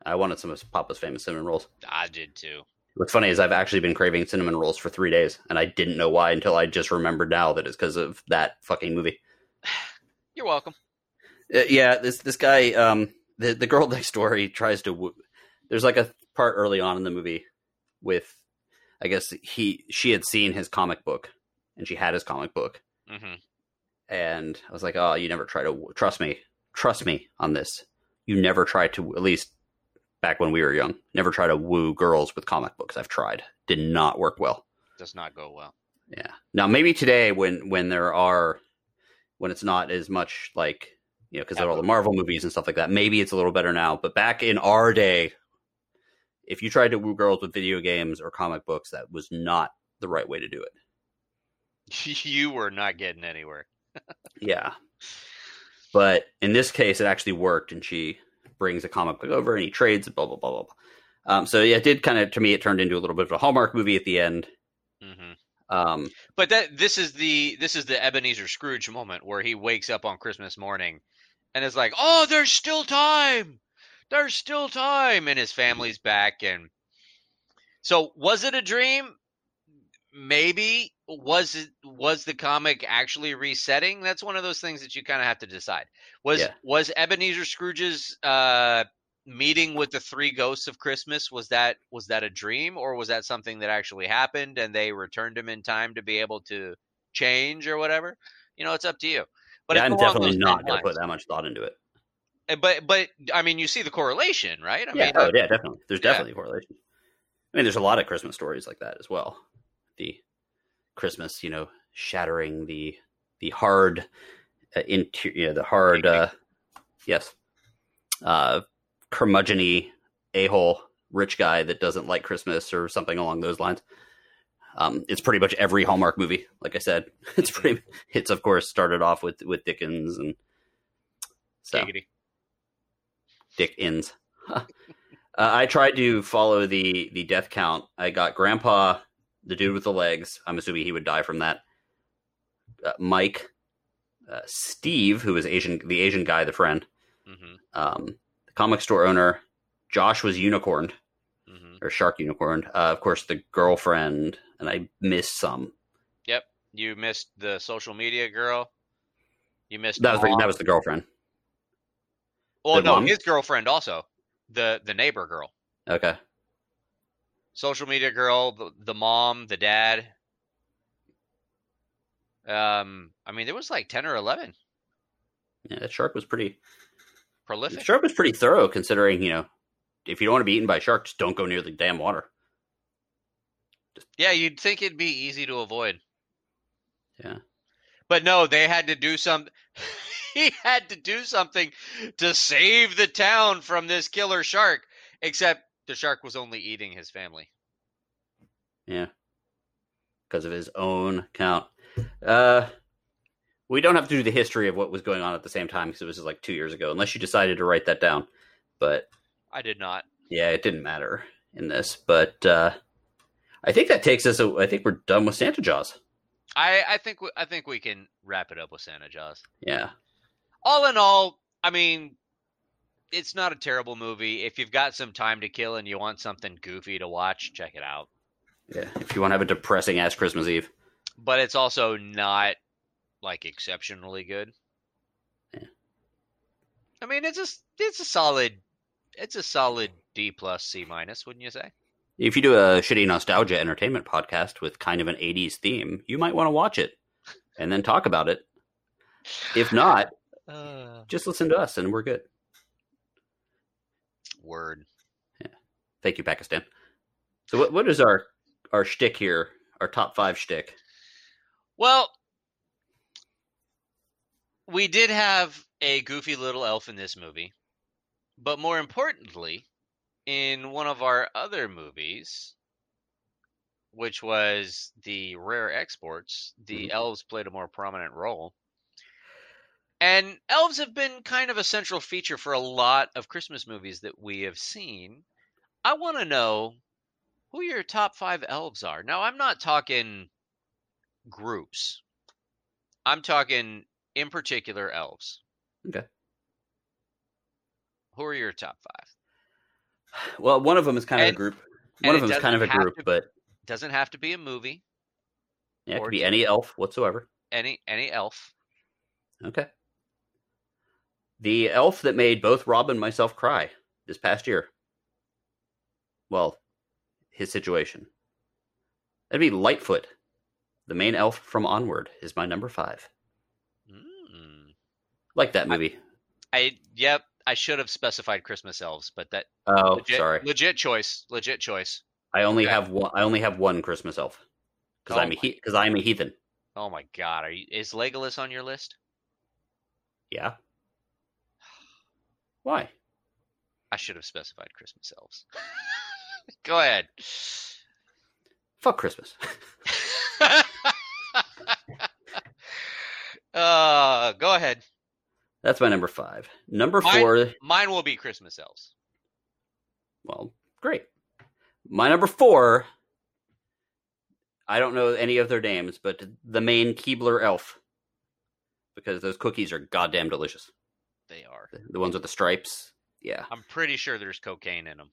[SPEAKER 2] I wanted some of Papa's famous cinnamon rolls.
[SPEAKER 1] I did too.
[SPEAKER 2] What's funny is I've actually been craving cinnamon rolls for three days, and I didn't know why until I just remembered now that it's because of that fucking movie. [SIGHS]
[SPEAKER 1] You're welcome.
[SPEAKER 2] Uh, yeah, this this guy, um, the the girl [LAUGHS] next door, he tries to. Woo- There's like a part early on in the movie with, I guess he she had seen his comic book, and she had his comic book,
[SPEAKER 1] hmm
[SPEAKER 2] and I was like, "Oh, you never try to trust me, trust me on this. You never try to at least back when we were young, never try to woo girls with comic books. I've tried, did not work well.
[SPEAKER 1] Does not go well.
[SPEAKER 2] Yeah. Now maybe today when when there are when it's not as much like you know because of all the Marvel movies and stuff like that. Maybe it's a little better now. But back in our day, if you tried to woo girls with video games or comic books, that was not the right way to do it. [LAUGHS]
[SPEAKER 1] you were not getting anywhere.
[SPEAKER 2] Yeah. But in this case, it actually worked, and she brings a comic book over, and he trades it. Blah blah blah blah. blah. Um, so yeah, it did kind of to me. It turned into a little bit of a Hallmark movie at the end.
[SPEAKER 1] hmm
[SPEAKER 2] Um,
[SPEAKER 1] But that this is the this is the Ebenezer Scrooge moment where he wakes up on Christmas morning and is like, "Oh, there's still time. There's still time." And his family's back and So, was it a dream? Maybe. Was it was the comic actually resetting? That's one of those things that you kind of have to decide. Was
[SPEAKER 2] Yeah.
[SPEAKER 1] was Ebenezer Scrooge's uh meeting with the three ghosts of Christmas was that was that a dream or was that something that actually happened and they returned him in time to be able to change or whatever? You know, it's up to you. But
[SPEAKER 2] yeah, I'm definitely not going to put that much thought into it.
[SPEAKER 1] Uh, But but I mean, you see the correlation, right? I
[SPEAKER 2] yeah,
[SPEAKER 1] mean,
[SPEAKER 2] oh, yeah, definitely. There's
[SPEAKER 1] yeah.
[SPEAKER 2] definitely a correlation. I mean, there's a lot of Christmas stories like that as well. The Christmas, you know, shattering the the hard uh, interior, you know, the hard, uh, yes, uh, curmudgeony a hole rich guy that doesn't like Christmas or something along those lines. Um, it's pretty much every Hallmark movie. Like I said, [LAUGHS] it's pretty. It's of course started off with with Dickens and so.
[SPEAKER 1] giggity.
[SPEAKER 2] Dickens. [LAUGHS] uh, I tried to follow the the death count. I got Grandpa, the dude with the legs. I'm assuming he would die from that. Uh, Mike, uh, Steve, who is Asian, the Asian guy, the friend,
[SPEAKER 1] hmm
[SPEAKER 2] um, the comic store owner. Josh was unicorned
[SPEAKER 1] hmm
[SPEAKER 2] or shark unicorned. Uh, of course, the girlfriend, and I missed some.
[SPEAKER 1] Yep, you missed the social media girl. You missed
[SPEAKER 2] That was
[SPEAKER 1] mom.
[SPEAKER 2] that was the girlfriend.
[SPEAKER 1] Well,
[SPEAKER 2] the
[SPEAKER 1] no,
[SPEAKER 2] mom?
[SPEAKER 1] his girlfriend also the the neighbor girl,
[SPEAKER 2] Okay,
[SPEAKER 1] social media girl, the, the mom, the dad. Um, I mean, there was like ten or eleven.
[SPEAKER 2] yeah, that shark was pretty. The
[SPEAKER 1] Prolific.
[SPEAKER 2] shark was pretty thorough, considering you know, if you don't want to be eaten by a shark, just don't go near the damn water.
[SPEAKER 1] Yeah, you'd think it'd be easy to avoid.
[SPEAKER 2] Yeah.
[SPEAKER 1] But no, they had to do some. [LAUGHS] he had to do something to save the town from this killer shark. Except the shark was only eating his family.
[SPEAKER 2] Yeah. Because of his own count. Uh we don't have to do the history of what was going on at the same time because it was like two years ago, unless you decided to write that down. But
[SPEAKER 1] I did not.
[SPEAKER 2] yeah, it didn't matter in this. But uh I think that takes us I think we're done with Santa Jaws.
[SPEAKER 1] I I think I think we can wrap it up with Santa Jaws.
[SPEAKER 2] Yeah.
[SPEAKER 1] all in all, I mean, it's not a terrible movie. If you've got some time to kill and you want something goofy to watch, check it out.
[SPEAKER 2] Yeah. If you want to have a depressing ass Christmas Eve.
[SPEAKER 1] But it's also not like exceptionally good.
[SPEAKER 2] Yeah.
[SPEAKER 1] I mean, it's a it's a solid it's a solid D plus C minus, wouldn't you say?
[SPEAKER 2] If you do a shitty nostalgia entertainment podcast with kind of an 80s theme, you might want to watch it and then talk about it. If not, [LAUGHS]
[SPEAKER 1] Uh,
[SPEAKER 2] just listen to us and we're good.
[SPEAKER 1] Word. Yeah.
[SPEAKER 2] Thank you, Pakistan. So, what what is our our shtick here? Our top five shtick?
[SPEAKER 1] Well, we did have a goofy little elf in this movie, but more importantly, in one of our other movies, which was the rare exports, the
[SPEAKER 2] Mhm.
[SPEAKER 1] elves played a more prominent role. And elves have been kind of a central feature for a lot of Christmas movies that we have seen. I want to know who your top five elves are. Now, I'm not talking groups. I'm talking in particular elves.
[SPEAKER 2] Okay.
[SPEAKER 1] Who are your top five?
[SPEAKER 2] Well, one of them is kind of
[SPEAKER 1] And-
[SPEAKER 2] a group. One of them is kind of a group,
[SPEAKER 1] to-
[SPEAKER 2] but
[SPEAKER 1] Doesn't have to be a movie.
[SPEAKER 2] yeah, it could be any elf whatsoever.
[SPEAKER 1] Any any elf.
[SPEAKER 2] Okay. The elf that made both Rob and myself cry this past year. Well, his situation. That'd be Lightfoot. The main elf from Onward is my number five.
[SPEAKER 1] Mm.
[SPEAKER 2] Like that movie.
[SPEAKER 1] I yep. I should have specified Christmas elves, but that
[SPEAKER 2] Oh,
[SPEAKER 1] legit,
[SPEAKER 2] sorry.
[SPEAKER 1] legit choice. Legit choice.
[SPEAKER 2] I only
[SPEAKER 1] Okay.
[SPEAKER 2] have one. I only have one Christmas elf because
[SPEAKER 1] Oh
[SPEAKER 2] I'm because I'm a heathen.
[SPEAKER 1] Oh my god, are you is Legolas on your list?
[SPEAKER 2] Yeah. Why?
[SPEAKER 1] I should have specified Christmas elves. [LAUGHS] Go ahead.
[SPEAKER 2] Fuck Christmas. [LAUGHS]
[SPEAKER 1] uh, go ahead.
[SPEAKER 2] That's my number five. Number
[SPEAKER 1] Mine-
[SPEAKER 2] four.
[SPEAKER 1] Mine will be Christmas elves.
[SPEAKER 2] Well, great. My number four. I don't know any of their names, but the main Keebler elf, because those cookies are goddamn delicious.
[SPEAKER 1] They are.
[SPEAKER 2] The, the ones with the stripes. Yeah,
[SPEAKER 1] I'm pretty sure there's cocaine in them.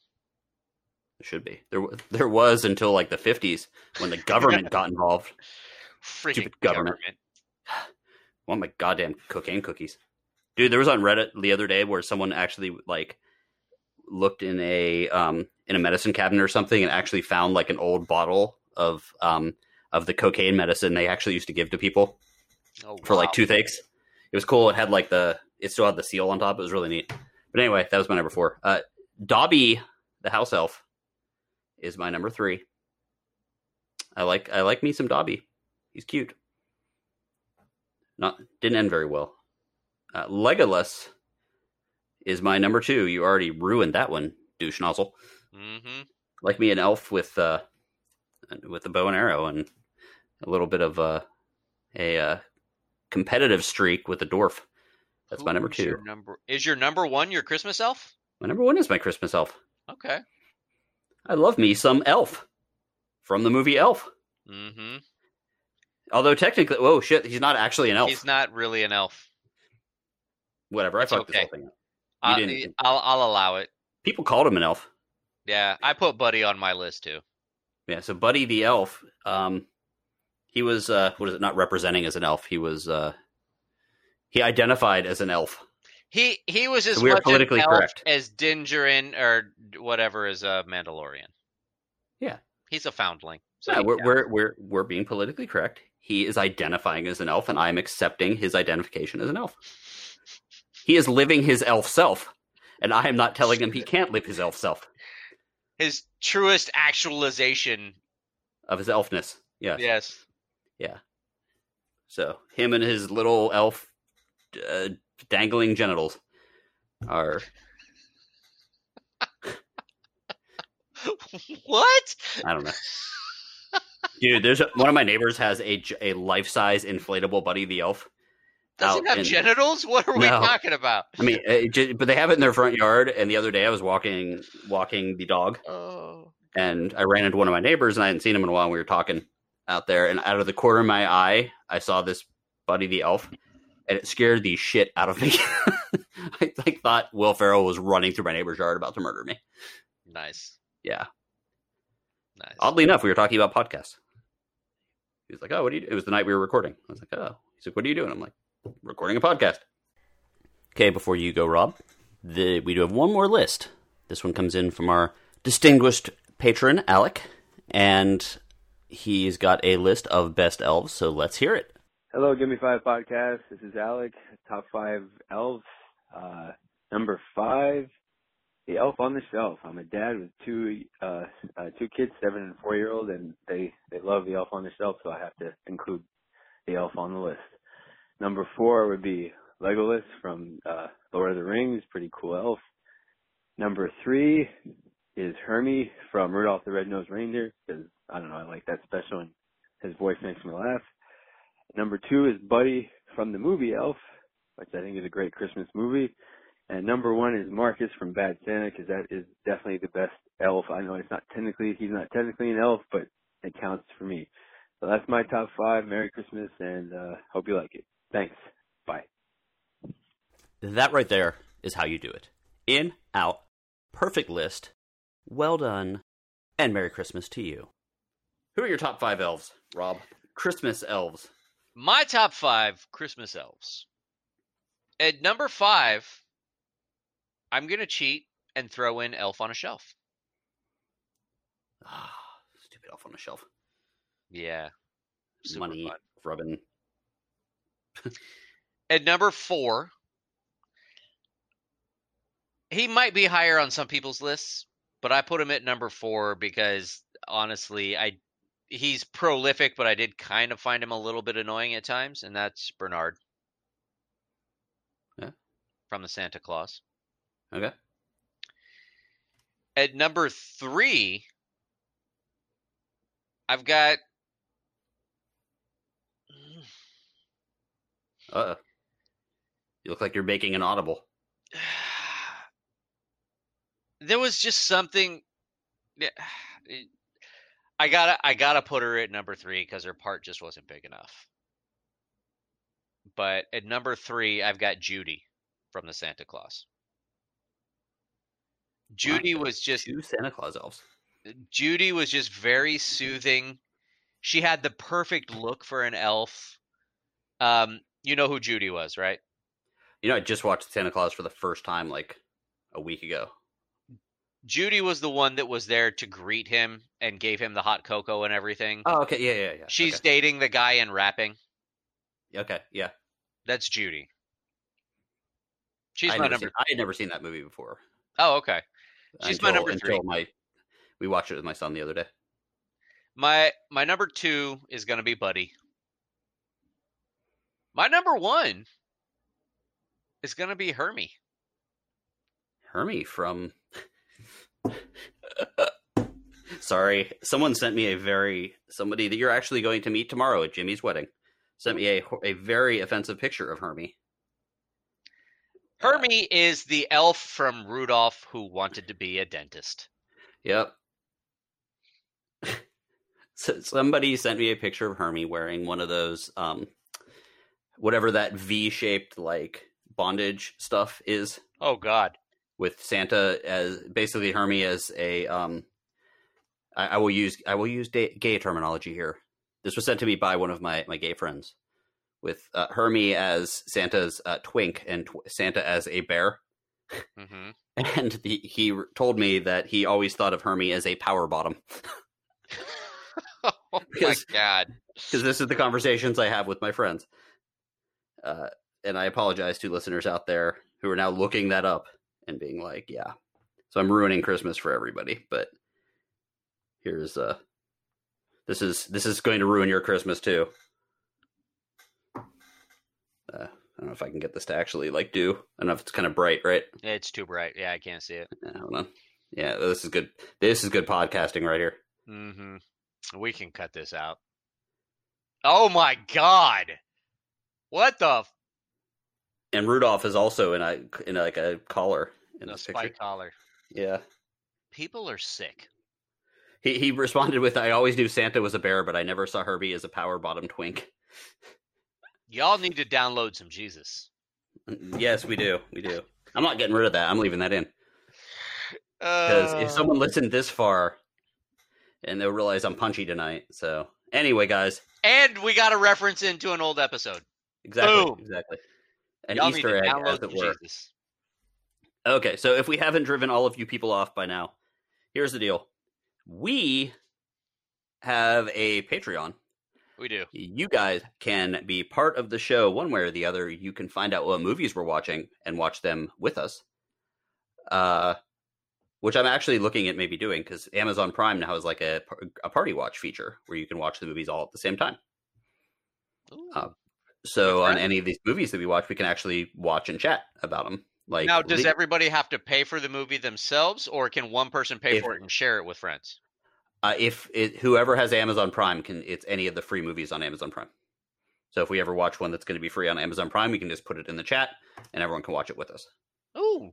[SPEAKER 2] it should be. There, there was until like the fifties when the government got [LAUGHS] involved.
[SPEAKER 1] Freaking
[SPEAKER 2] Stupid government. want [SIGHS] my goddamn cocaine cookies. Dude, there was on Reddit the other day where someone actually like looked in a um in a medicine cabinet or something and actually found like an old bottle of um of the cocaine medicine they actually used to give to people
[SPEAKER 1] Oh,
[SPEAKER 2] for like toothaches. It was cool. It had like the it still had the seal on top. It was really neat. But anyway, that was my number four. Uh, Dobby, the house elf, is my number three. I like I like me some Dobby. He's cute. Not didn't end very well. Uh, Legolas is my number two. You already ruined that one, douche nozzle.
[SPEAKER 1] Mhm.
[SPEAKER 2] Like me, an elf with uh, with a bow and arrow and a little bit of uh, a uh, competitive streak with a dwarf. That's my number two.
[SPEAKER 1] number is your number one your Christmas elf?
[SPEAKER 2] My number one is my Christmas elf.
[SPEAKER 1] Okay.
[SPEAKER 2] I love me some elf from the movie Elf.
[SPEAKER 1] Mm-hmm.
[SPEAKER 2] Although technically, whoa, shit, he's not actually an elf.
[SPEAKER 1] He's not really an elf.
[SPEAKER 2] Whatever, I
[SPEAKER 1] It's
[SPEAKER 2] fucked this
[SPEAKER 1] okay.
[SPEAKER 2] whole thing up.
[SPEAKER 1] I'll,
[SPEAKER 2] didn't-
[SPEAKER 1] I'll I'll allow it.
[SPEAKER 2] People called him an elf.
[SPEAKER 1] Yeah, I put Buddy on my list too.
[SPEAKER 2] Yeah, so Buddy the elf, um, he was uh, what is it? Not representing as an elf. He was uh, he identified as an elf.
[SPEAKER 1] He he was as
[SPEAKER 2] We are
[SPEAKER 1] much
[SPEAKER 2] politically
[SPEAKER 1] an elf
[SPEAKER 2] correct.
[SPEAKER 1] as Din Djarin or whatever is a Mandalorian.
[SPEAKER 2] Yeah.
[SPEAKER 1] he's a foundling. So
[SPEAKER 2] yeah, we're, we're we're we're being politically correct. He is identifying as an elf, and I'm accepting his identification as an elf. He is living his elf self, and I am not telling him he can't live his elf self
[SPEAKER 1] his truest actualization.
[SPEAKER 2] of his elfness. Yes.
[SPEAKER 1] Yes. Yeah.
[SPEAKER 2] So him and his little elf uh, dangling genitals are [LAUGHS]
[SPEAKER 1] what?
[SPEAKER 2] I don't know. Dude, there's a, one of my neighbors has a, a life size inflatable Buddy the Elf.
[SPEAKER 1] Doesn't have
[SPEAKER 2] in-
[SPEAKER 1] genitals? What are we
[SPEAKER 2] No.
[SPEAKER 1] talking about?
[SPEAKER 2] I mean, but they have it in their front yard. And the other day, I was walking walking the dog,
[SPEAKER 1] Oh.
[SPEAKER 2] and I ran into one of my neighbors, and I hadn't seen him in a while. And we were talking out there, and out of the corner of my eye, I saw this Buddy the Elf, and it scared the shit out of me. [LAUGHS] I like thought Will Ferrell was running through my neighbor's yard about to murder me.
[SPEAKER 1] Nice.
[SPEAKER 2] Yeah.
[SPEAKER 1] Nice.
[SPEAKER 2] Oddly enough, we were talking about podcasts. He was like, "Oh, what do you?" do?" It was the night we were recording. I was like, "Oh." He's like, "What are you doing?" I'm like, "Recording a podcast." Okay, before you go, Rob, the, we do have one more list. This one comes in from our distinguished patron, Alec, and he's got a list of best elves. So let's hear it.
[SPEAKER 3] Hello, Give Me Five podcast. This is Alec. Top five elves. Uh, number five, the elf on the shelf. I'm a dad with two uh, uh two kids, seven and four year old, and they they love the elf on the shelf, so I have to include the elf on the list. Number four would be Legolas from uh, Lord of the Rings. Pretty cool elf. Number three is Hermey from Rudolph the Red-Nosed Reindeer because I don't know, I like that special and his voice makes me laugh. Number two is Buddy from the movie Elf, which I think is a great Christmas movie. And number one is Marcus from Bad Santa because that is definitely the best elf. I know it's not technically, he's not technically an elf, but it counts for me. So that's my top five. Merry Christmas and uh, hope you like it. Thanks. Bye.
[SPEAKER 2] That right there is how you do it. In, out, perfect list. Well done, and Merry Christmas to you. Who are your top five elves, Rob? Christmas elves.
[SPEAKER 1] My top five Christmas elves. At number five, I'm gonna cheat and throw in Elf on a Shelf.
[SPEAKER 2] Ah, stupid elf on the shelf.
[SPEAKER 1] Yeah.
[SPEAKER 2] Money
[SPEAKER 1] fun.
[SPEAKER 2] rubbing.
[SPEAKER 1] At number four, he might be higher on some people's lists, but I put him at number four because honestly, I he's prolific, but I did kind of find him a little bit annoying at times, and that's Bernard.
[SPEAKER 2] Yeah.
[SPEAKER 1] From the Santa Clause.
[SPEAKER 2] Okay.
[SPEAKER 1] At number three, I've got
[SPEAKER 2] Uh. You look like you're making an audible. [SIGHS]
[SPEAKER 1] there was just something yeah, I gotta I gotta put her at number three because her part just wasn't big enough. But at number three, I've got Judy from the Santa Clause. Judy was just
[SPEAKER 2] Two Santa Clause elves.
[SPEAKER 1] Judy was just very soothing. She had the perfect look for an elf. Um, you know who Judy was, right?
[SPEAKER 2] You know, I just watched Santa Clause for the first time like a week ago.
[SPEAKER 1] Judy was the one that was there to greet him and gave him the hot cocoa and everything.
[SPEAKER 2] Oh, okay, yeah, yeah, yeah.
[SPEAKER 1] She's
[SPEAKER 2] okay.
[SPEAKER 1] dating the guy in wrapping.
[SPEAKER 2] okay, yeah.
[SPEAKER 1] That's Judy. She's
[SPEAKER 2] I
[SPEAKER 1] my
[SPEAKER 2] had never
[SPEAKER 1] number.
[SPEAKER 2] seen- I had never seen that movie before.
[SPEAKER 1] Oh, okay. She's my number three.
[SPEAKER 2] Until my, we watched it with my son the other day.
[SPEAKER 1] My my number two is gonna be Buddy. My number one is gonna be Hermey.
[SPEAKER 2] Hermey from. Sorry, someone sent me a very somebody that you're actually going to meet tomorrow at Jimmy's wedding. Sent me a a very offensive picture of Hermey.
[SPEAKER 1] Hermey is the elf from Rudolph who wanted to be a dentist.
[SPEAKER 2] Yep. [LAUGHS] so somebody sent me a picture of Hermey wearing one of those, um, whatever that V-shaped like bondage stuff is,
[SPEAKER 1] Oh God.
[SPEAKER 2] With Santa as basically Hermey as a. Um, I, I will use I will use gay terminology here. This was sent to me by one of my my gay friends, with uh, Hermey as Santa's uh, twink and tw- Santa as a bear.
[SPEAKER 1] hmm [LAUGHS]
[SPEAKER 2] And the, he told me that he always thought of Hermey as a power bottom. [LAUGHS]
[SPEAKER 1] Oh my God.
[SPEAKER 2] because this is the conversations I have with my friends. Uh, and I apologize to listeners out there who are now looking that up and being like, "Yeah." So I'm ruining Christmas for everybody, but here's uh this is this is going to ruin your Christmas too. Uh, I don't know if I can get this to actually like do. I don't know if it's kind of bright, right?
[SPEAKER 1] It's too bright. Yeah, I can't see it.
[SPEAKER 2] Yeah, hold on. Yeah, this is good. This is good podcasting right here.
[SPEAKER 1] Mm-hmm. We can cut this out. Oh my God. What the
[SPEAKER 2] And Rudolph is also in a in like a collar in
[SPEAKER 1] the
[SPEAKER 2] this picture.
[SPEAKER 1] collar?
[SPEAKER 2] Yeah.
[SPEAKER 1] People are sick.
[SPEAKER 2] He he responded with, "I always knew Santa was a bear, but I never saw Hermey as a power bottom twink."
[SPEAKER 1] Y'all need to download some Jesus.
[SPEAKER 2] yes, we do, we do. I'm not getting rid of that. I'm leaving that in because if
[SPEAKER 1] Uh,
[SPEAKER 2] someone listened this far, and they'll realize I'm punchy tonight. So anyway, guys,
[SPEAKER 1] and we got a reference into an old episode.
[SPEAKER 2] exactly,
[SPEAKER 1] Boom.
[SPEAKER 2] exactly, an
[SPEAKER 1] Y'all
[SPEAKER 2] Easter egg, as it were.
[SPEAKER 1] Jesus.
[SPEAKER 2] Okay, so if we haven't driven all of you people off by now, here's the deal: we have a Patreon.
[SPEAKER 1] We do.
[SPEAKER 2] you guys can be part of the show one way or the other. You can find out what movies we're watching and watch them with us. Uh, which I'm actually looking at maybe doing because Amazon Prime now has like a a party watch feature where you can watch the movies all at the same time. Uh, So on any of these movies that we watch, we can actually watch and chat about them. Like
[SPEAKER 1] now, does everybody have to pay for the movie themselves, or can one person pay
[SPEAKER 2] If-
[SPEAKER 1] for it and share it with friends?
[SPEAKER 2] uh, if it, whoever has Amazon Prime can, it's any of the free movies on Amazon Prime. So if we ever watch one that's going to be free on Amazon Prime, we can just put it in the chat, and everyone can watch it with us.
[SPEAKER 1] Ooh,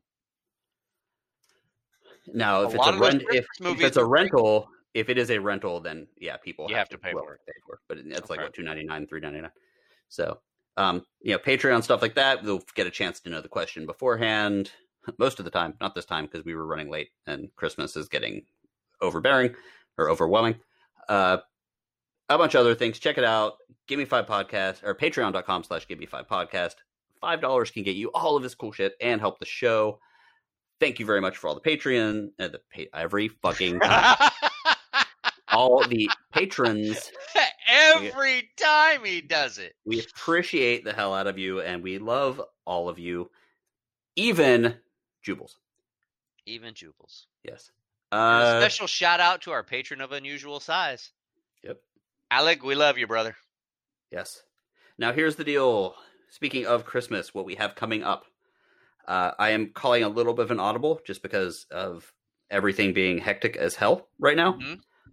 [SPEAKER 2] Now,
[SPEAKER 1] A
[SPEAKER 2] if it's a rent, if, if it's a
[SPEAKER 1] are free.
[SPEAKER 2] rental, if it is a rental, then yeah, people
[SPEAKER 1] You have to pay
[SPEAKER 2] well,
[SPEAKER 1] for it.
[SPEAKER 2] Pay for it, but it- it's like
[SPEAKER 1] Okay.
[SPEAKER 2] what two ninety nine, three ninety nine. So, um, you know, Patreon stuff like that, they'll get a chance to know the question beforehand. Most of the time, not this time because we were running late and Christmas is getting overbearing or overwhelming. Uh, a bunch of other things. Check it out. Give me five podcast or patreon.com slash give me five podcast. Five dollars can get you all of this cool shit and help the show. Thank you very much for all the Patreon, uh, the pa- every fucking [LAUGHS] all the patrons. [LAUGHS]
[SPEAKER 1] every time he does it.
[SPEAKER 2] We appreciate the hell out of you, and we love all of you, even Jubles.
[SPEAKER 1] Even Jubals.
[SPEAKER 2] Yes. Uh,
[SPEAKER 1] a special shout out to our patron of unusual size.
[SPEAKER 2] Yep.
[SPEAKER 1] Alec, we love you, brother.
[SPEAKER 2] Yes. Now here's the deal. Speaking of Christmas, what we have coming up, uh, I am calling a little bit of an audible just because of everything being hectic as hell right now.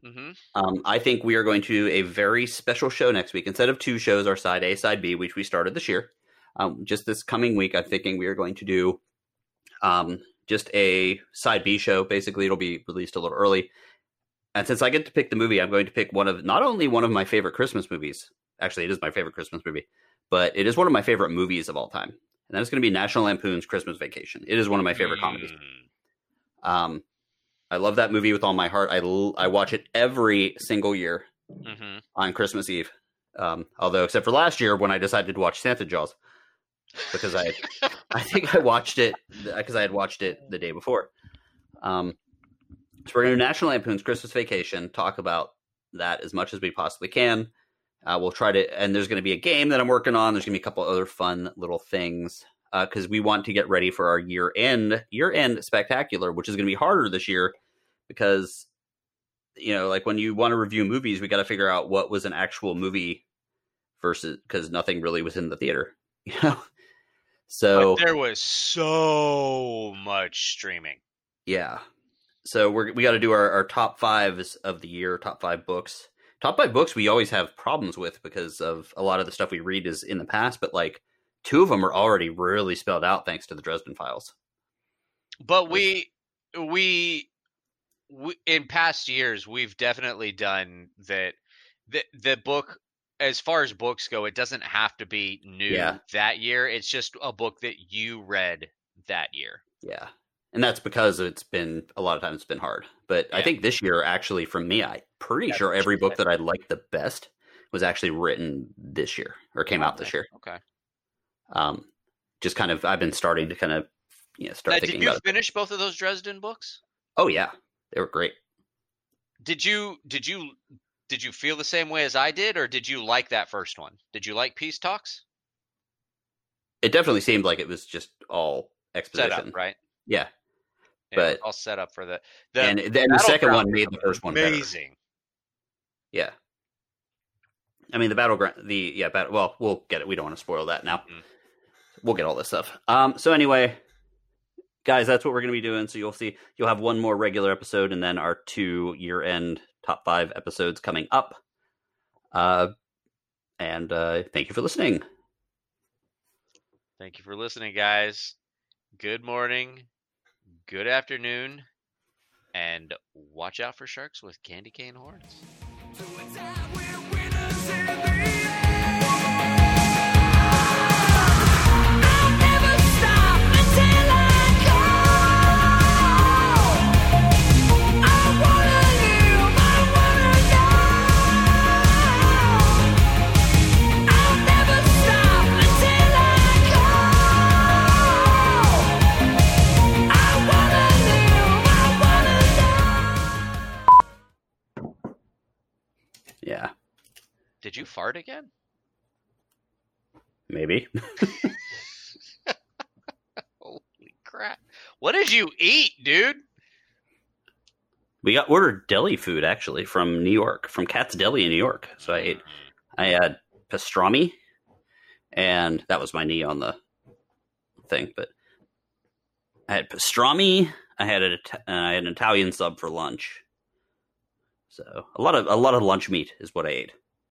[SPEAKER 1] Hmm
[SPEAKER 2] Um, I think we are going to do a very special show next week. Instead of two shows, our side A, side B, which we started this year, um, just this coming week, I'm thinking we are going to do um, just a side B show. Basically, it'll be released a little early. And since I get to pick the movie, I'm going to pick one of not only one of my favorite Christmas movies. Actually, it is my favorite Christmas movie, but it is one of my favorite movies of all time. And that is going to be National Lampoon's Christmas Vacation. It is one of my favorite comedies. Um, I love that movie with all my heart. I, l- I watch it every single year
[SPEAKER 1] hmm
[SPEAKER 2] on Christmas Eve. Um, although, except for last year when I decided to watch Santa Jaws, because I, I think I watched it because I had watched it the day before. Um, So we're going to National Lampoon's Christmas Vacation, talk about that as much as we possibly can. Uh, we'll try to, and there's going to be a game that I'm working on. There's going to be a couple other fun little things Uh, because we want to get ready for our year end year end spectacular, which is going to be harder this year because you know, like when you want to review movies, we got to figure out what was an actual movie versus because nothing really was in the theater, [LAUGHS] you know. So
[SPEAKER 1] But there was so much streaming.
[SPEAKER 2] Yeah. So we're we got to do our, our top fives of the year, top five books. Top five books we always have problems with because of a lot of the stuff we read is in the past, but like two of them are already really spelled out thanks to the Dresden Files.
[SPEAKER 1] But we we, we in past years we've definitely done that the the book as far as books go it doesn't have to be new
[SPEAKER 2] Yeah.
[SPEAKER 1] that year it's just a book that you read that year
[SPEAKER 2] Yeah. And that's because it's been a lot of times it's been hard. But I think this year actually for me, I pretty
[SPEAKER 1] Yeah,
[SPEAKER 2] sure every book that I liked the best was actually written this year or came out this year.
[SPEAKER 1] okay
[SPEAKER 2] Um just kind of I've been starting to kind of you know start
[SPEAKER 1] now,
[SPEAKER 2] thinking
[SPEAKER 1] did you
[SPEAKER 2] about it.
[SPEAKER 1] finish both of those dresden books
[SPEAKER 2] Oh yeah. They were great.
[SPEAKER 1] did you did you did you feel the same way as i did or did you like that first one did you like peace talks
[SPEAKER 2] It definitely seemed like it was just all exposition.
[SPEAKER 1] up right
[SPEAKER 2] Yeah.
[SPEAKER 1] Yeah,
[SPEAKER 2] But-
[SPEAKER 1] all set up for the the
[SPEAKER 2] and then the second one made the first one better.
[SPEAKER 1] amazing
[SPEAKER 2] Yeah. I mean the battleground the yeah, battle, well, we'll get it. We don't want to spoil that now.
[SPEAKER 1] Mm.
[SPEAKER 2] We'll get all this stuff. Um so anyway, guys, that's what we're going to be doing. So you'll see you'll have one more regular episode and then our two year-end top 5 episodes coming up. Uh and uh thank you for listening.
[SPEAKER 1] Thank you for listening, guys. Good morning, good afternoon, and watch out for sharks with candy cane horns. Did you fart again?
[SPEAKER 2] Maybe. [LAUGHS]
[SPEAKER 1] Holy crap. What did you eat, dude?
[SPEAKER 2] we got ordered deli food actually from New York, from Katz's Deli in New York. So I ate I had pastrami, and that was my knee on the thing. But I had pastrami. I had a, and uh, I had an Italian sub for lunch. So a lot of a lot of lunch meat is what I ate.